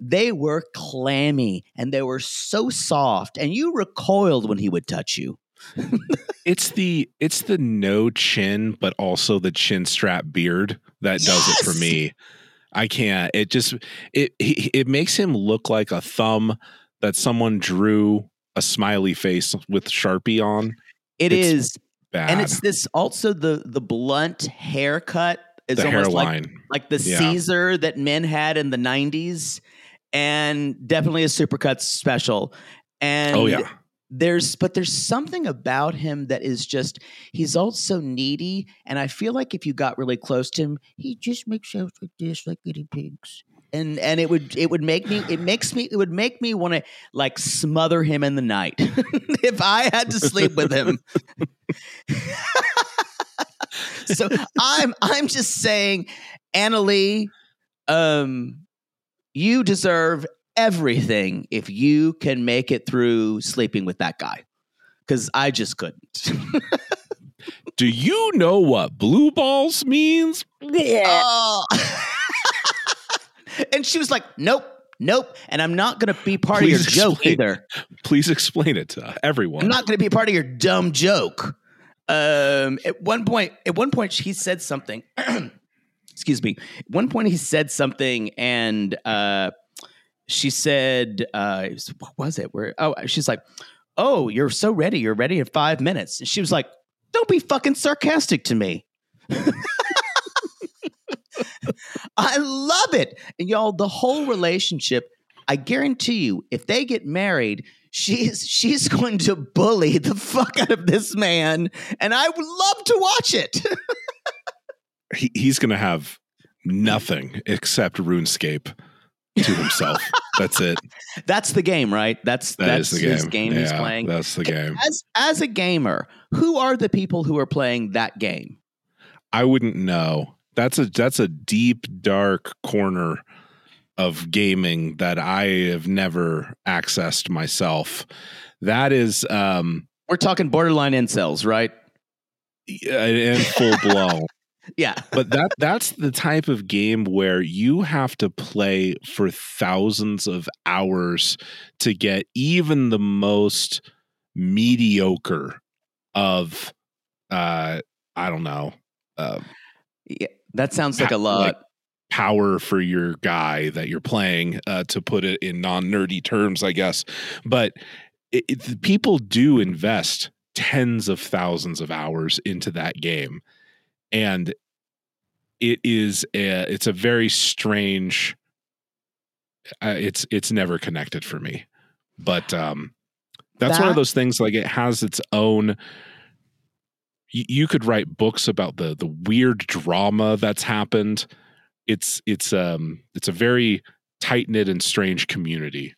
They were clammy and they were so soft and you recoiled when he would touch you it's the it's the no chin but also the chin strap beard that does it for me. I can't it just it it, makes him look like a thumb that someone drew a smiley face with sharpie on. It It's is, bad and it's this also the the blunt haircut is the almost like hairline. like the Yeah. Caesar that men had in the 90s and definitely a supercut special. And oh yeah there's but there's something about him that is just he's also needy and I feel like if you got really close to him, he just makes sounds like this like guinea pigs. And and it would it would make me it makes me it would make me want to like smother him in the night if I had to sleep with him. so I'm I'm just saying, Anali, um, you deserve everything if you can make it through sleeping with that guy. Because I just couldn't. do you know what blue balls means Oh. and she was like, "Nope, nope," and I'm not going to be part of your Please joke either. please explain it to everyone I'm not going to be part of your dumb joke. Um, at one point, at one point, he said something. excuse me. At one point, he said something, and uh, she said, uh, "What was it?" Where? Oh, she's like, "Oh, you're so ready. You're ready in five minutes." And she was like, "Don't be fucking sarcastic to me." I love it, and y'all. The whole relationship. I guarantee you, if they get married, she's she's going to bully the fuck out of this man, and I would love to watch it. he, he's gonna have nothing except runescape to himself that's it that's the game, right? That's That is that's the his game, game he's playing. that's the game As as a gamer, who are the people who are playing that game? I wouldn't know. That's a that's a deep dark corner of gaming that I have never accessed myself. That is um We're talking borderline incels, right? Yeah, and full blown. Yeah. but that that's the type of game where you have to play for thousands of hours to get even the most mediocre of uh I don't know. Uh yeah. That sounds like a lot. like power for your guy that you're playing uh, to put it in non-nerdy terms i guess but it, it, the people do invest tens of thousands of hours into that game and it is a, it's a very strange uh, it's it's never connected for me. But um that's one of those things like it has its own you, you could write books about the the weird drama that's happened. It's it's um it's a very tight knit and strange community.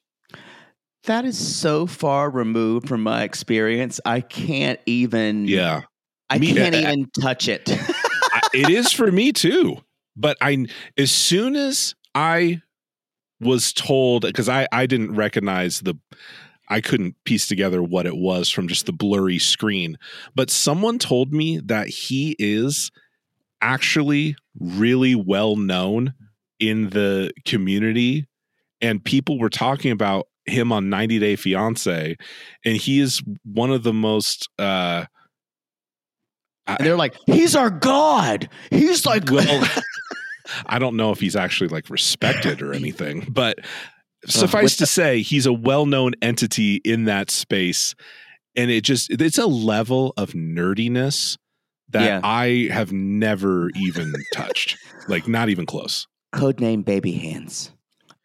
That is so far removed from my experience. I can't even yeah. I Me- can't uh, even touch it. It is for me too. But i as soon as i was told because i i didn't recognize the i couldn't piece together what it was from just the blurry screen. But someone told me that he is actually really well known in the community and people were talking about him on 90 day fiance and he is one of the most uh and they're like, he's our god. He's like well i don't know if he's actually like respected or anything but suffice with to say he's a well-known entity in that space and it just it's a level of nerdiness that Yeah. i have never even touched like not even close codename baby hands.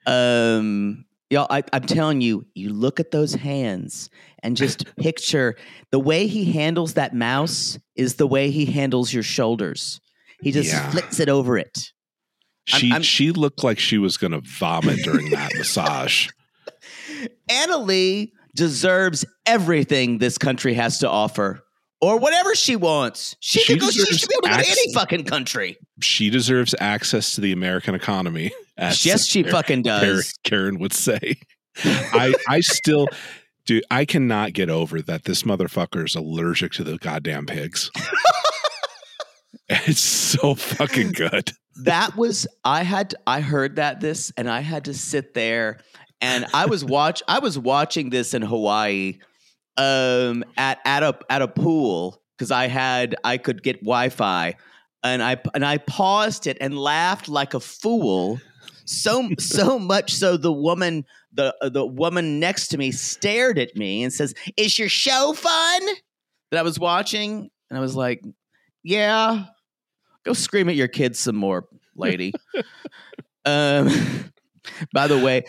Um, y'all, I, I'm telling you, you look at those hands and just picture the way he handles that mouse is the way he handles your shoulders. He just Yeah. flicks it over it. I'm- she I'm- she looked like she was gonna vomit during that massage Anali deserves everything this country has to offer. Or whatever she wants. She, She could go, she should be able to go to any fucking country. She deserves access to the American economy. yes, she Karen- fucking Karen, does. Karen would say. I I still dude, I cannot get over that this motherfucker is allergic to the goddamn pigs. it's so fucking good. that was I had I heard that this and I had to sit there and I was watch I was watching this in Hawaii um at at a at a pool cuz I had I could get Wi-Fi and I and I paused it and laughed like a fool so so much so the woman the the woman next to me stared at me and says is your show fun? That I was watching. And I was like yeah go scream at your kids some more lady. Um by the way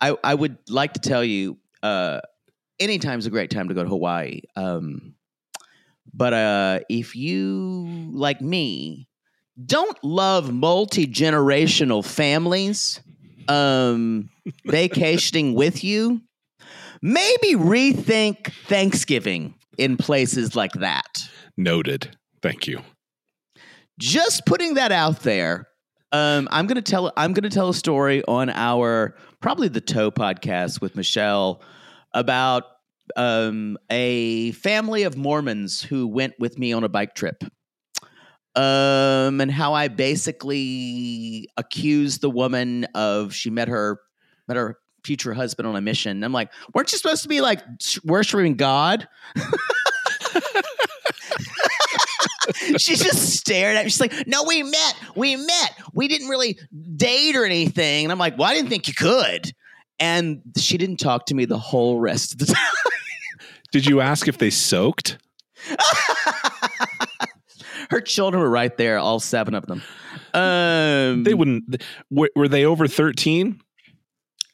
i i would like to tell you uh anytime's a great time to go to hawaii. Um but uh if you like me don't love multi-generational families um vacationing with you maybe rethink thanksgiving in places like that Noted. Thank you. just putting that out there. Um, I'm gonna tell I'm gonna tell a story on our probably the Toe podcast with Michelle about um, a family of Mormons who went with me on a bike trip. Um, and how I basically accused the woman of she met her met her future husband on a mission. I'm like, weren't you supposed to be like worshiping God? she just stared at me. She's like, "No, we met. We met. We didn't really date or anything." And I'm like, "Well, I didn't think you could." And she didn't talk to me the whole rest of the time. Did you ask if they soaked? Her children were right there, all seven of them. Um, They wouldn't. Were, were they over 13?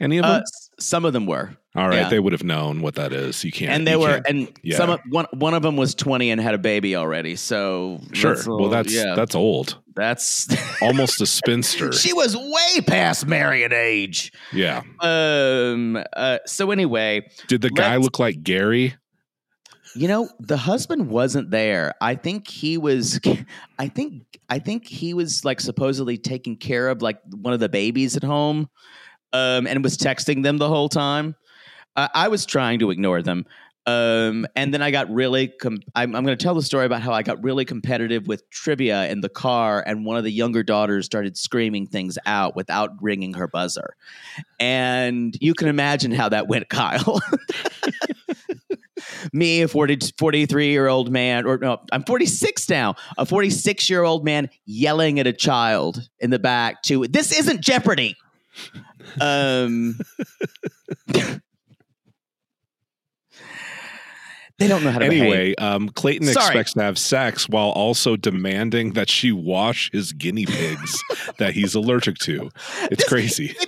Any of them? uh, s- some of them were, All right. yeah. They would have known what that is. You can't. and they were, and yeah. some of, one one of them was 20 and had a baby already. So Sure. that's a well, that's yeah, that's old. that's Almost a spinster. she was way past marrying age. yeah. Um. Uh. So anyway, Did the guy look like Gary? You know, the husband wasn't there. I think he was I think I think he was like supposedly taking care of like one of the babies at home um and was texting them the whole time. I I was trying to ignore them. Um and then I got really com- I'm I'm going to tell the story about how I got really competitive with trivia in the car and one of the younger daughters started screaming things out without ringing her buzzer. And you can imagine how that went, Kyle. me, a 40, 43 year old man, or no, I'm 46 now, a 46 year old man yelling at a child in the back to, this isn't Jeopardy. Um, they don't know how to. Anyway, um, Clayton Sorry. expects to have sex while also demanding that she wash his guinea pigs that he's allergic to. It's This- crazy.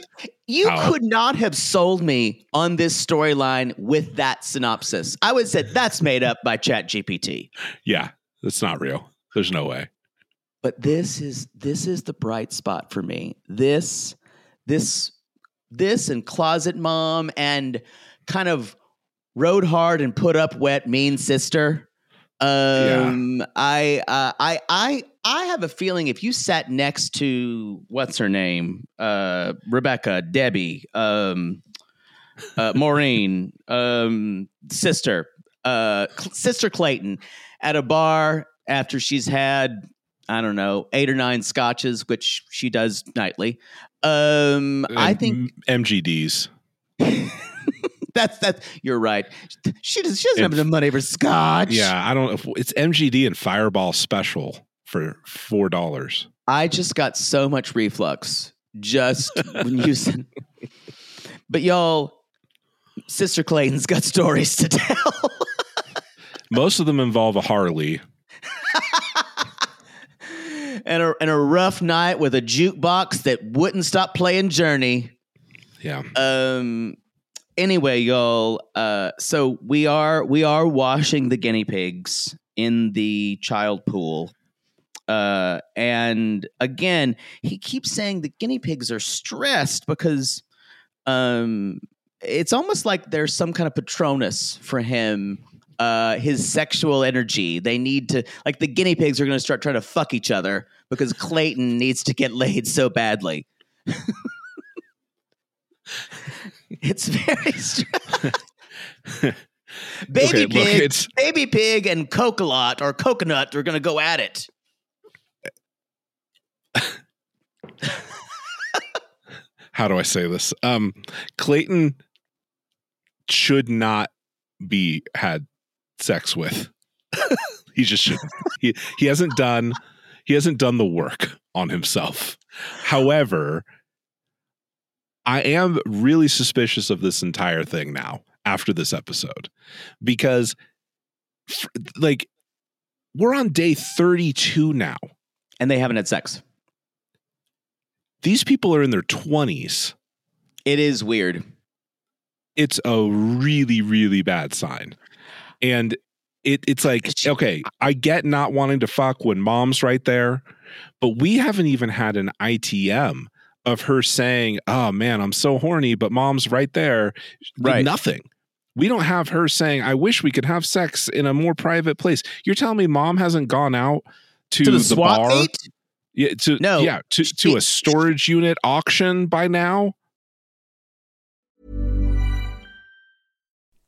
You could not have sold me on this storyline with that synopsis. I would say that's made up by Chat GPT. Yeah, it's not real. There's no way. but this is this is the bright spot for me this this this and closet mom and kind of rode hard and put up wet mean sister um i uh, i i i have a feeling if you sat next to what's her name uh rebecca debbie um uh maureen um sister uh Cl- sister clayton at a bar after she's had I don't know, eight or nine scotches, which she does nightly. Um, I think MGDs. that's that's you're right. She does, she doesn't have And- enough money for scotch. Yeah, I don't know. It's MGD and Fireball special for four dollars. I just got so much reflux just when you said. But y'all, Sister Clayton's got stories to tell. Most of them involve a Harley. and a and a rough night with a jukebox that wouldn't stop playing Journey. Yeah. um anyway y'all uh so we are we are washing the guinea pigs in the child pool uh and again he keeps saying the guinea pigs are stressed because um it's almost like there's some kind of patronus for him. Uh, his sexual energy. They need to like the guinea pigs are going to start trying to fuck each other because Clayton needs to get laid so badly. it's very strange. Baby Okay, pig, it's- baby pig, and coconut or coconut are going to go at it. how do I say this? Um, Clayton should not be had sex with. he just should. he he hasn't done he hasn't done the work on himself. However, I am really suspicious of this entire thing now after this episode because like we're on day 32 now. And they haven't had sex. These people are in their 20s. It is weird. it's a really really bad sign and it, it's like okay i get not wanting to fuck when mom's right there but we haven't even had an itm of her saying oh man i'm so horny but mom's right there Right. nothing we don't have her saying i wish we could have sex in a more private place you're telling me mom hasn't gone out to, To the, the bar meet? yeah to No. yeah to, to a storage unit auction by now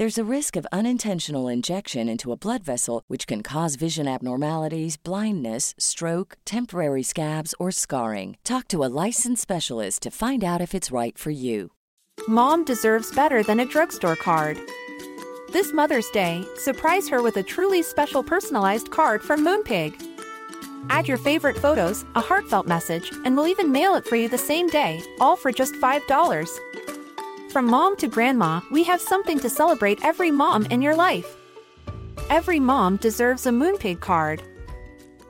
There's a risk of unintentional injection into a blood vessel, which can cause vision abnormalities, blindness, stroke, temporary scabs, or scarring. Talk to a licensed specialist to find out if it's right for you. Mom deserves better than a drugstore card. This Mother's Day, surprise her with a truly special personalized card from Moonpig. Add your favorite photos, a heartfelt message, and we'll even mail it for you the same day, all for just $5. From mom to grandma, we have something to celebrate every mom in your life. Every mom deserves a Moonpig card.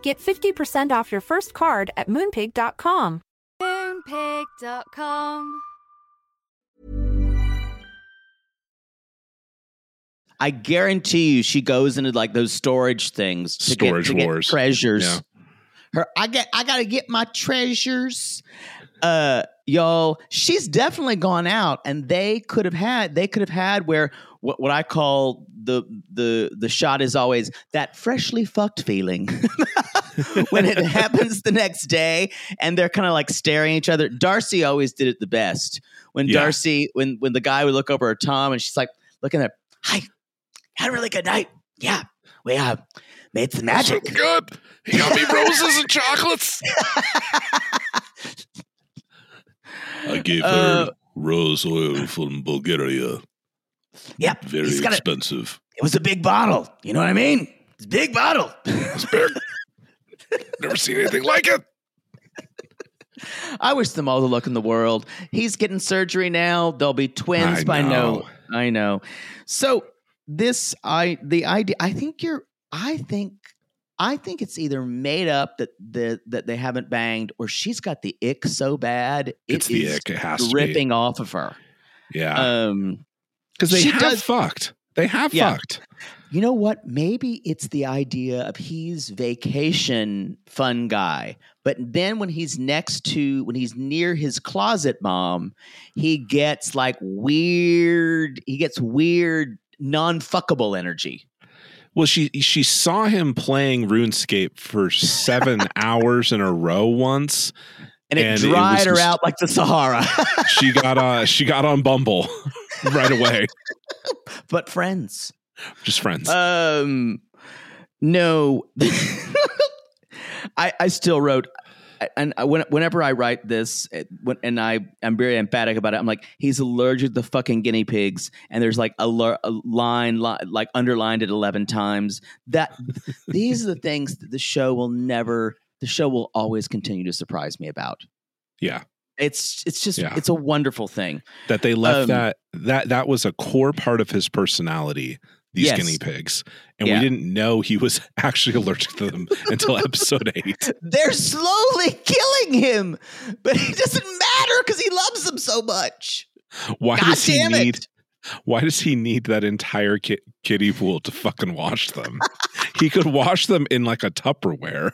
Get 50% off your first card at moonpig.com. Moonpig.com. I guarantee you, she goes into like those storage things, to get- Storage to get wars. treasures. Yeah. Her, I get, I gotta get my treasures. Uh, y'all, she's definitely gone out, and they could have had, they could have had where what, what I call the the the shot is always that freshly fucked feeling when it happens the next day, and they're kind of like staring at each other. Darcy always did it the best when Yeah. Darcy, when when the guy would look over at Tom, and she's like looking at, hi, had a really good night. Yeah, we uh, made some magic. So good. He got me roses and chocolates. I gave Uh, her rose oil from Bulgaria. Yeah, Very he's a, expensive. it was a big bottle. You know what I mean? It's a big bottle. It's big. Never seen anything like it. I wish them all the luck in the world. He's getting surgery now. They'll be twins I by know. no. I know. So this I the idea I think you're I think I think it's either made up that the that they haven't banged or she's got the ick so bad it It's the is ick. It has to be. off of her. Yeah. Um Because they she have does- fucked. They have Yeah. fucked. You know what? Maybe it's the idea of he's vacation fun guy. But then when he's next to when he's near his closet mom, he gets like weird, he gets weird non-fuckable energy. Well, she she saw him playing RuneScape for seven hours in a row once. And it And it dried was her out like the Sahara. She got uh she got on Bumble right away. but friends. Just friends. Um no. I I still wrote and when, whenever I write this, and I I'm very emphatic about it. I'm like, he's allergic to fucking guinea pigs, and there's like a, a line li- like underlined it eleven times. That these are the things that the show will never. The show will always continue to surprise me about. Yeah. It's it's just Yeah. it's a wonderful thing. That they left Um, that that that was a core part of his personality. These Yes. guinea pigs, and Yeah. we didn't know he was actually allergic to them until episode eight. They're slowly killing him, but it doesn't matter because he loves them so much. Why God does he damn it. need? Why does he need that entire ki- kiddie pool to fucking wash them? he could wash them in like a Tupperware.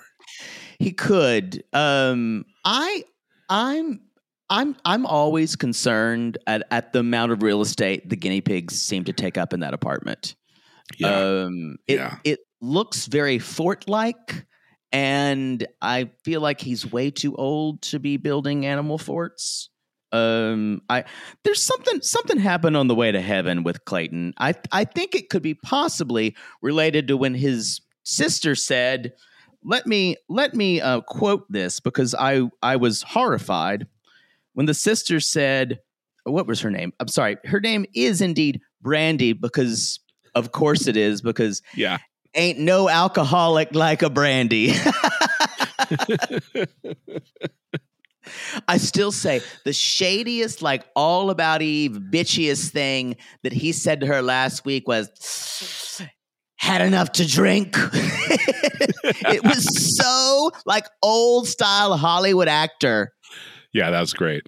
He could. Um, I, I'm, I'm, I'm always concerned at, at the amount of real estate the guinea pigs seem to take up in that apartment. Um, it, Yeah. it looks very fort-like, and I feel like he's way too old to be building animal forts. Um, I there's something something happened on the way to heaven with Clayton. I I think it could be possibly related to when his sister said, "Let me let me uh, quote this because I I was horrified when the sister said, what was her name? I'm sorry, her name is indeed Brandy because of course it is because Yeah. ain't no alcoholic like a brandy. I still say the shadiest, like all about Eve, bitchiest thing that he said to her last week was, had enough to drink. it was so like old style Hollywood actor. Yeah, that was great.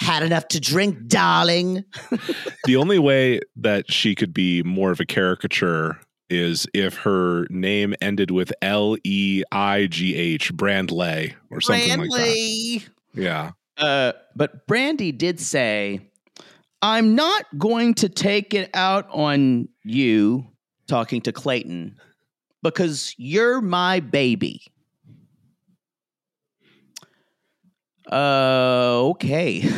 Had enough to drink, darling. the only way that she could be more of a caricature is if her name ended with L E I G H, Brandley or something like that. Brandley. Yeah. Uh, but Brandy did say, I'm not going to take it out on you, talking to Clayton, because you're my baby. Uh, okay.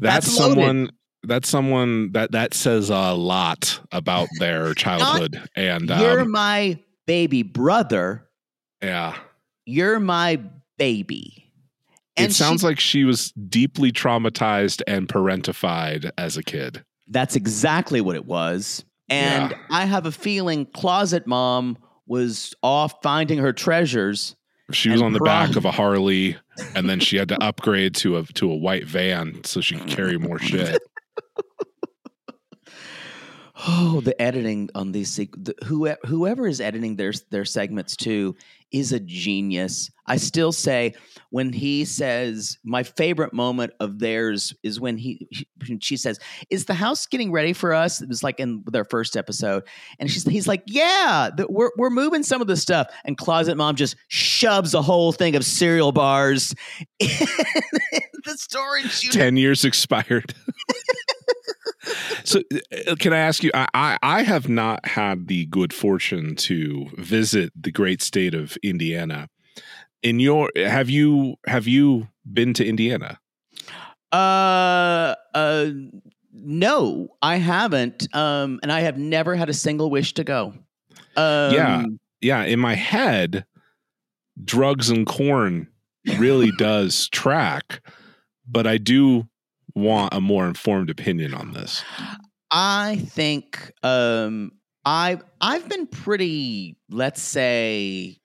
That's, That's someone that's someone that that says a lot about their childhood and you're um, my baby brother. yeah. You're my baby. it sounds she- like she was deeply traumatized and parentified as a kid. That's exactly what it was. And Yeah. I have a feeling Closet Mom was off finding her treasures. She was on the back of a Harley and then she had to upgrade to a to a white van so she could carry more shit. Oh, the editing on these sequ- the, whoever, whoever is editing their their segments too is a genius. I still say when he says my favorite moment of theirs is when he he- she says, "Is the house getting ready for us?" It was like in their first episode, and she's he's like, "Yeah, the, we're we're moving some of the stuff." And Closet Mom just shoves a whole thing of cereal bars in the storage unit. 10 years expired. so uh, can I ask you I, I I have not had the good fortune to visit the great state of Indiana. In your have you have you been to Indiana? Uh, uh, no, I haven't. Um, and I have never had a single wish to go. Um, Yeah. Yeah, in my head drugs and corn really does track, but I do want a more informed opinion on this. I think um, I've I've been pretty, let's say,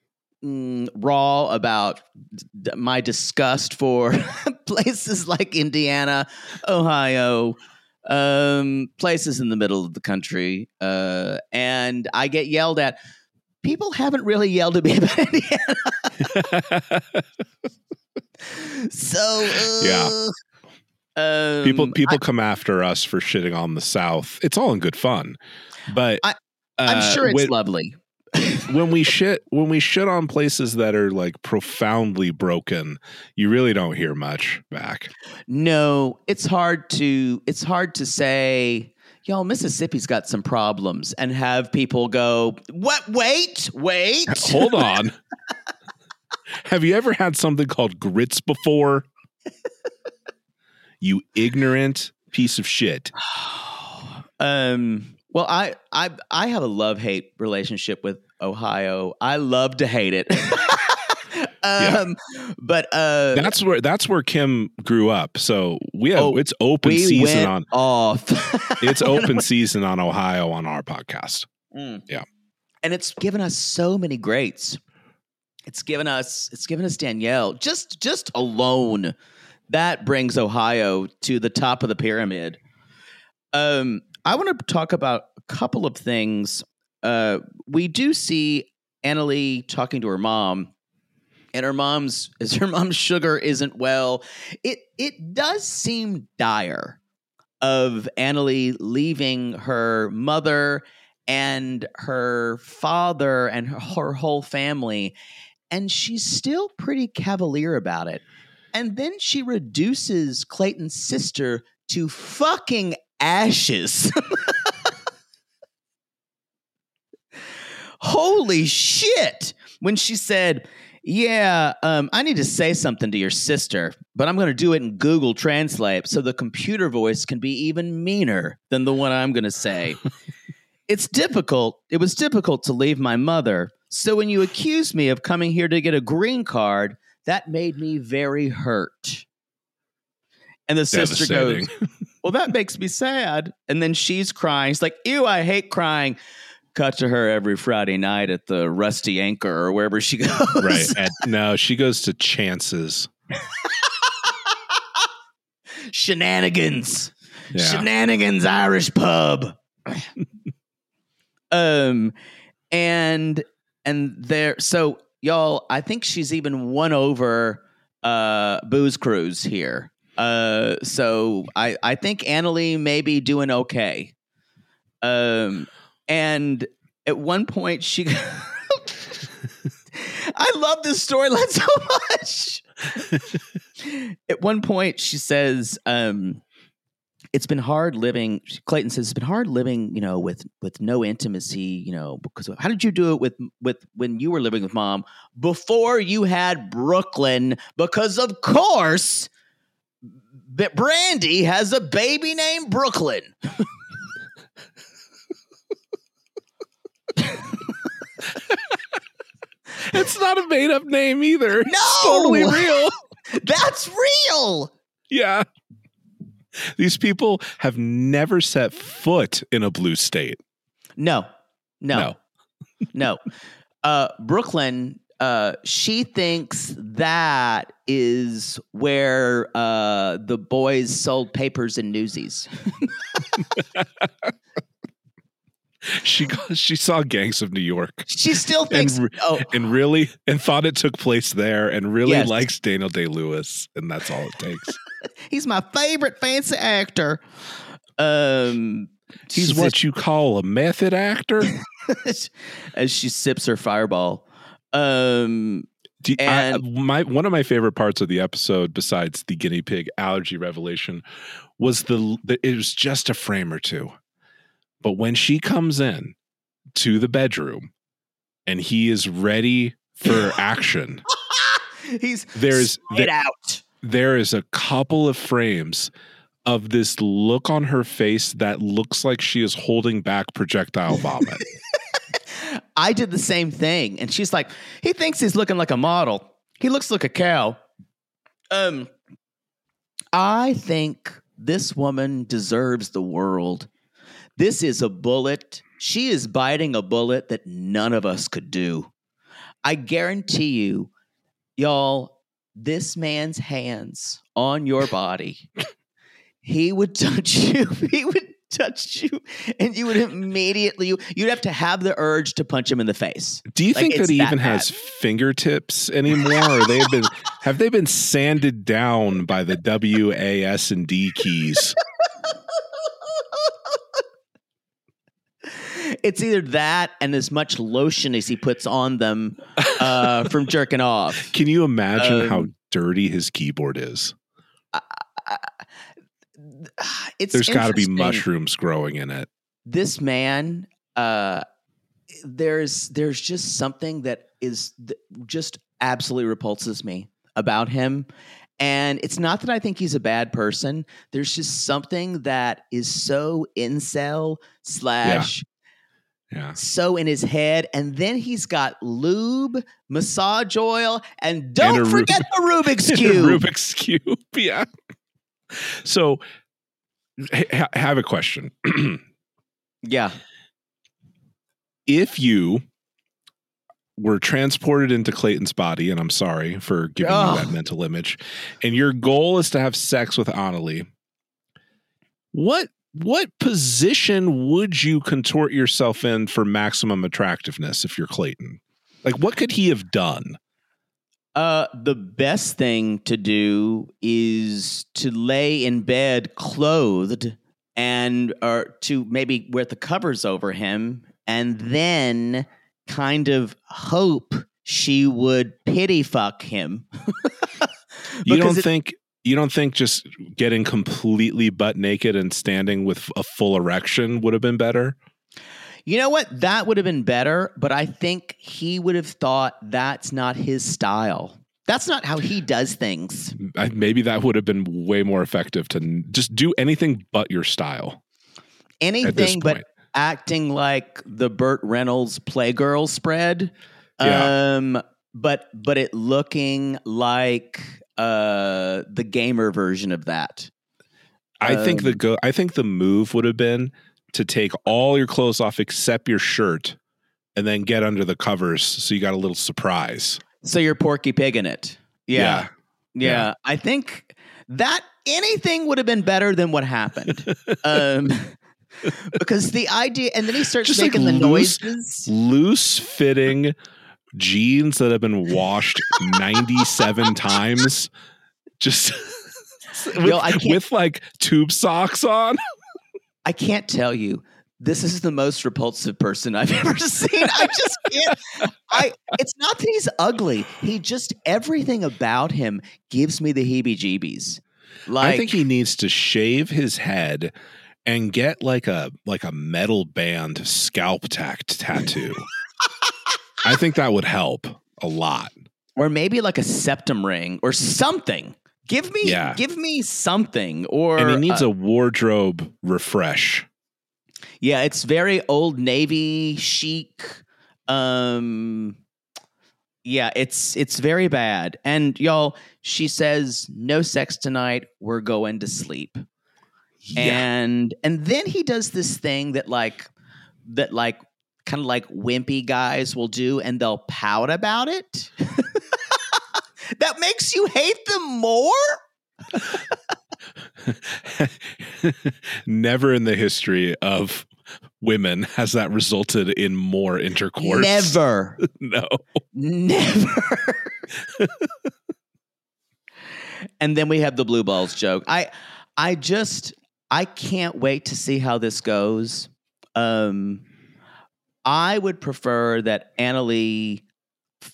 mm, raw about d- my disgust for places like Indiana, Ohio, um, places in the middle of the country, uh, and I get yelled at. People haven't really yelled at me about Indiana, so uh, Yeah. Um, people people come after us for shitting on the South. It's all in good fun, but I- I'm uh, sure it's when, lovely. when we shit when we shit on places that are like profoundly broken. You really don't hear much back. No, it's hard to it's hard to say, y'all, Mississippi's got some problems and have people go, What wait, wait. Hold on. Have you ever had something called grits before? You ignorant piece of shit. um well I I I have a love hate relationship with Ohio. I love to hate it. Yeah. Um, but uh, That's where that's where Kim grew up. So we have Oh, it's open we season on off. it's open season on Ohio on our podcast. Mm. Yeah. and it's given us so many greats. It's given us it's given us Danielle just just alone that brings Ohio to the top of the pyramid. Um, I want to talk about a couple of things. Uh, we do see Anali talking to her mom, and her mom's as her mom's sugar isn't well. It it does seem dire of Anali leaving her mother and her father and her, her whole family, and she's still pretty cavalier about it. And then she reduces Clayton's sister to fucking ashes. Holy shit. When she said, Yeah, um, I need to say something to your sister, but I'm going to do it in Google Translate so the computer voice can be even meaner than the one I'm going to say. it's difficult. It was difficult to leave my mother. So when you accused me of coming here to get a green card, that made me very hurt. And the sister goes, well, that makes me sad. And then she's crying. She's like, ew, I hate crying. Cut to her every Friday night at the Rusty Anchor or wherever she goes. right. At, no, she goes to Chances. Shenanigans. Yeah. Shenanigans Irish pub. um and and there so y'all, I think she's even won over uh Booze Cruise here. Uh so I I think Anali may be doing okay. Um and at one point she I love this storyline so much. At one point, she says, um, "It's been hard living." Clayton says, "It's been hard living, you know, with with no intimacy, you know, because how did you do it with with when you were living with mom before you had Brooklyn? Because of course, Brandy has a baby named Brooklyn." It's not a made up name either. No! It's totally real. That's real. Yeah. These people have never set foot in a blue state. No, no, no. Uh, Brooklyn, uh, she thinks that is where uh, the boys sold papers and newsies. She got, she saw Gangs of New York She still thinks, re- oh, and really and thought it took place there and really Yes. likes Daniel Day Lewis and that's all it takes. he's my favorite fancy actor. Um, He's she what you call a method actor. as she sips her fireball. Um, Do you- I- And- my one of my favorite parts of the episode, besides the guinea pig allergy revelation, was the, the it was just a frame or two, but when she comes in to the bedroom and he is ready for action, he's There's- splayed there- out. There is a couple of frames of this look on her face that looks like she is holding back projectile vomit. I did the same thing. And she's like, he thinks he's looking like a model. He looks like a cow. Um, I think this woman deserves the world. This is a bullet. She is biting a bullet that none of us could do. I guarantee you, y'all, this man's hands on your body, he would touch you. He would touch you, and you would immediately, you'd have to have the urge to punch him in the face. Do you Like, think that he that even has fingertips anymore, or they have been have they been sanded down by the W, A, S, and D keys? It's either that and as much lotion as he puts on them uh, from jerking off. Can you imagine how Um, dirty his keyboard is? It's There's got to be mushrooms growing in it. This man, uh, there's there's just something that is th- just absolutely repulses me about him. And it's not that I think he's a bad person. There's just something that is so incel slash Yeah. so in his head, and then he's got lube, massage oil, and don't a Ru- forget the Rubik's cube. Rubik's cube. Yeah. So, ha- have a question. yeah. if you were transported into Clayton's body, and I'm sorry for giving Ugh. you that mental image, and your goal is to have sex with Anali, what what position would you contort yourself in for maximum attractiveness if you're Clayton? Like, what could he have done? Uh, the best thing to do is to lay in bed clothed and or to maybe wear the covers over him and then kind of hope she would pity fuck him. You don't it- think you don't think just getting completely butt naked and standing with a full erection would have been better? You know what? That would have been better, but I think he would have thought that's not his style. That's not how he does things. I, maybe that would have been way more effective to n- just do anything but your style. Anything but acting like the Burt Reynolds Playgirl spread. Yeah. Um but but it looking like uh the gamer version of that. I think the Um, go. I think the move would have been to take all your clothes off except your shirt, and then get under the covers so you got a little surprise. So you're Porky Pig in it. Yeah. Yeah. Yeah. I think that anything would have been better than what happened. um because the idea and then he starts Just like making the loose- noises. Loose fitting jeans that have been washed ninety seven times, just with, Yo, I with like tube socks on. I can't tell you. This is the most repulsive person I've ever seen. I just can't. I. It's not that he's ugly. He just everything about him gives me the heebie-jeebies. Like I think he needs to shave his head and get like a like a metal band scalp tacked tattoo. I think that would help a lot. or maybe like a septum ring or something. Give me, Yeah. give me something. Or and he needs uh, a wardrobe refresh. yeah. It's very old navy chic. Um, yeah, it's it's very bad. And y'all, she says no sex tonight. We're going to sleep. and and then he does this thing that like that like kind of like wimpy guys will do and they'll pout about it? That makes you hate them more? Never in the history of women has that resulted in more intercourse. never. No. never. And then we have the blue balls joke. I i just i can't wait to see how this goes. Um i would prefer that anali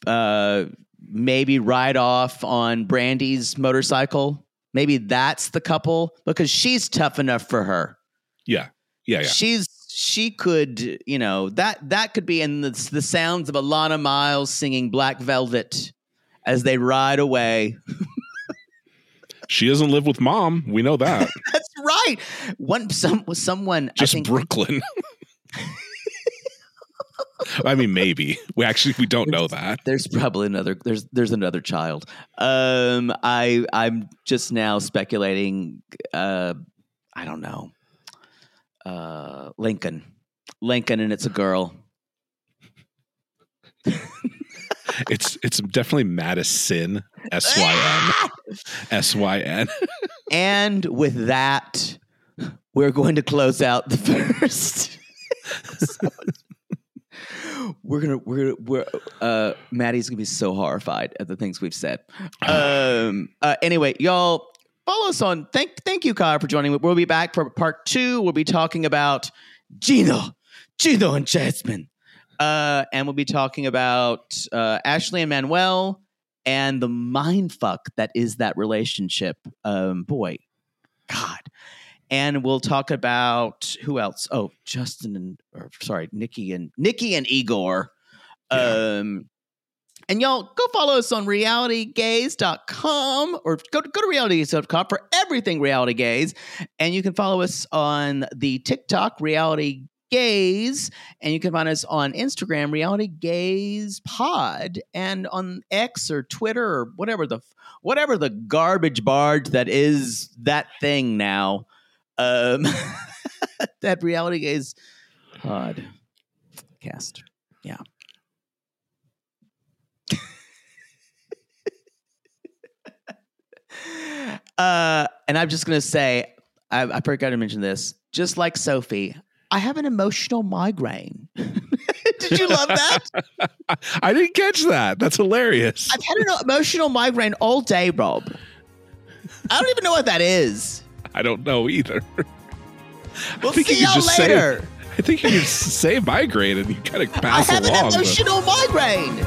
uh maybe ride off on brandy's motorcycle maybe that's the couple because she's tough enough for her Yeah. Yeah. Yeah. she's she could you know that that could be in the, the sounds of Alannah Myles singing black velvet as they ride away She doesn't live with mom. We know that. that's right one some someone Just i think Brooklyn. I mean, maybe. We actually we don't know that. there's probably another there's there's another child um i i'm just now speculating uh i don't know uh lincoln lincoln and it's a girl It's it's definitely Madison S Y N S Y N. And with that, we're going to close out the first. we're gonna we're we're uh Mattie's gonna be so horrified at the things we've said. Um uh, anyway, y'all follow us on thank thank you, Kyle, for joining. We'll be back for part two. We'll be talking about Gino, Gino and Jasmine. Uh, and we'll be talking about uh, Ashley and Manuel and the mind fuck that is that relationship. Um, boy, God. And we'll talk about who else? Oh, Justin and or sorry, Nikki and Nikki and Igor. Um and y'all go follow us on realitygays.com or go to, go to realitygays.com for everything reality gays. And you can follow us on the TikTok reality Gays, and you can find us on Instagram, Reality Gays Pod, and on X or Twitter or whatever the whatever the garbage barge that is that thing now. Um, that Reality Gays Pod cast. Yeah. uh, and I'm just gonna say, I, I forgot to mention this. Just like Sophie, I have an emotional migraine. Did you love that? I didn't catch that. That's hilarious. I've had an emotional migraine all day, Rob. I don't even know what that is. I don't know either. We'll think see you y'all just say- later. I think you can say migraine and you kind of pass along. I pass have along. an but- emotional migraine.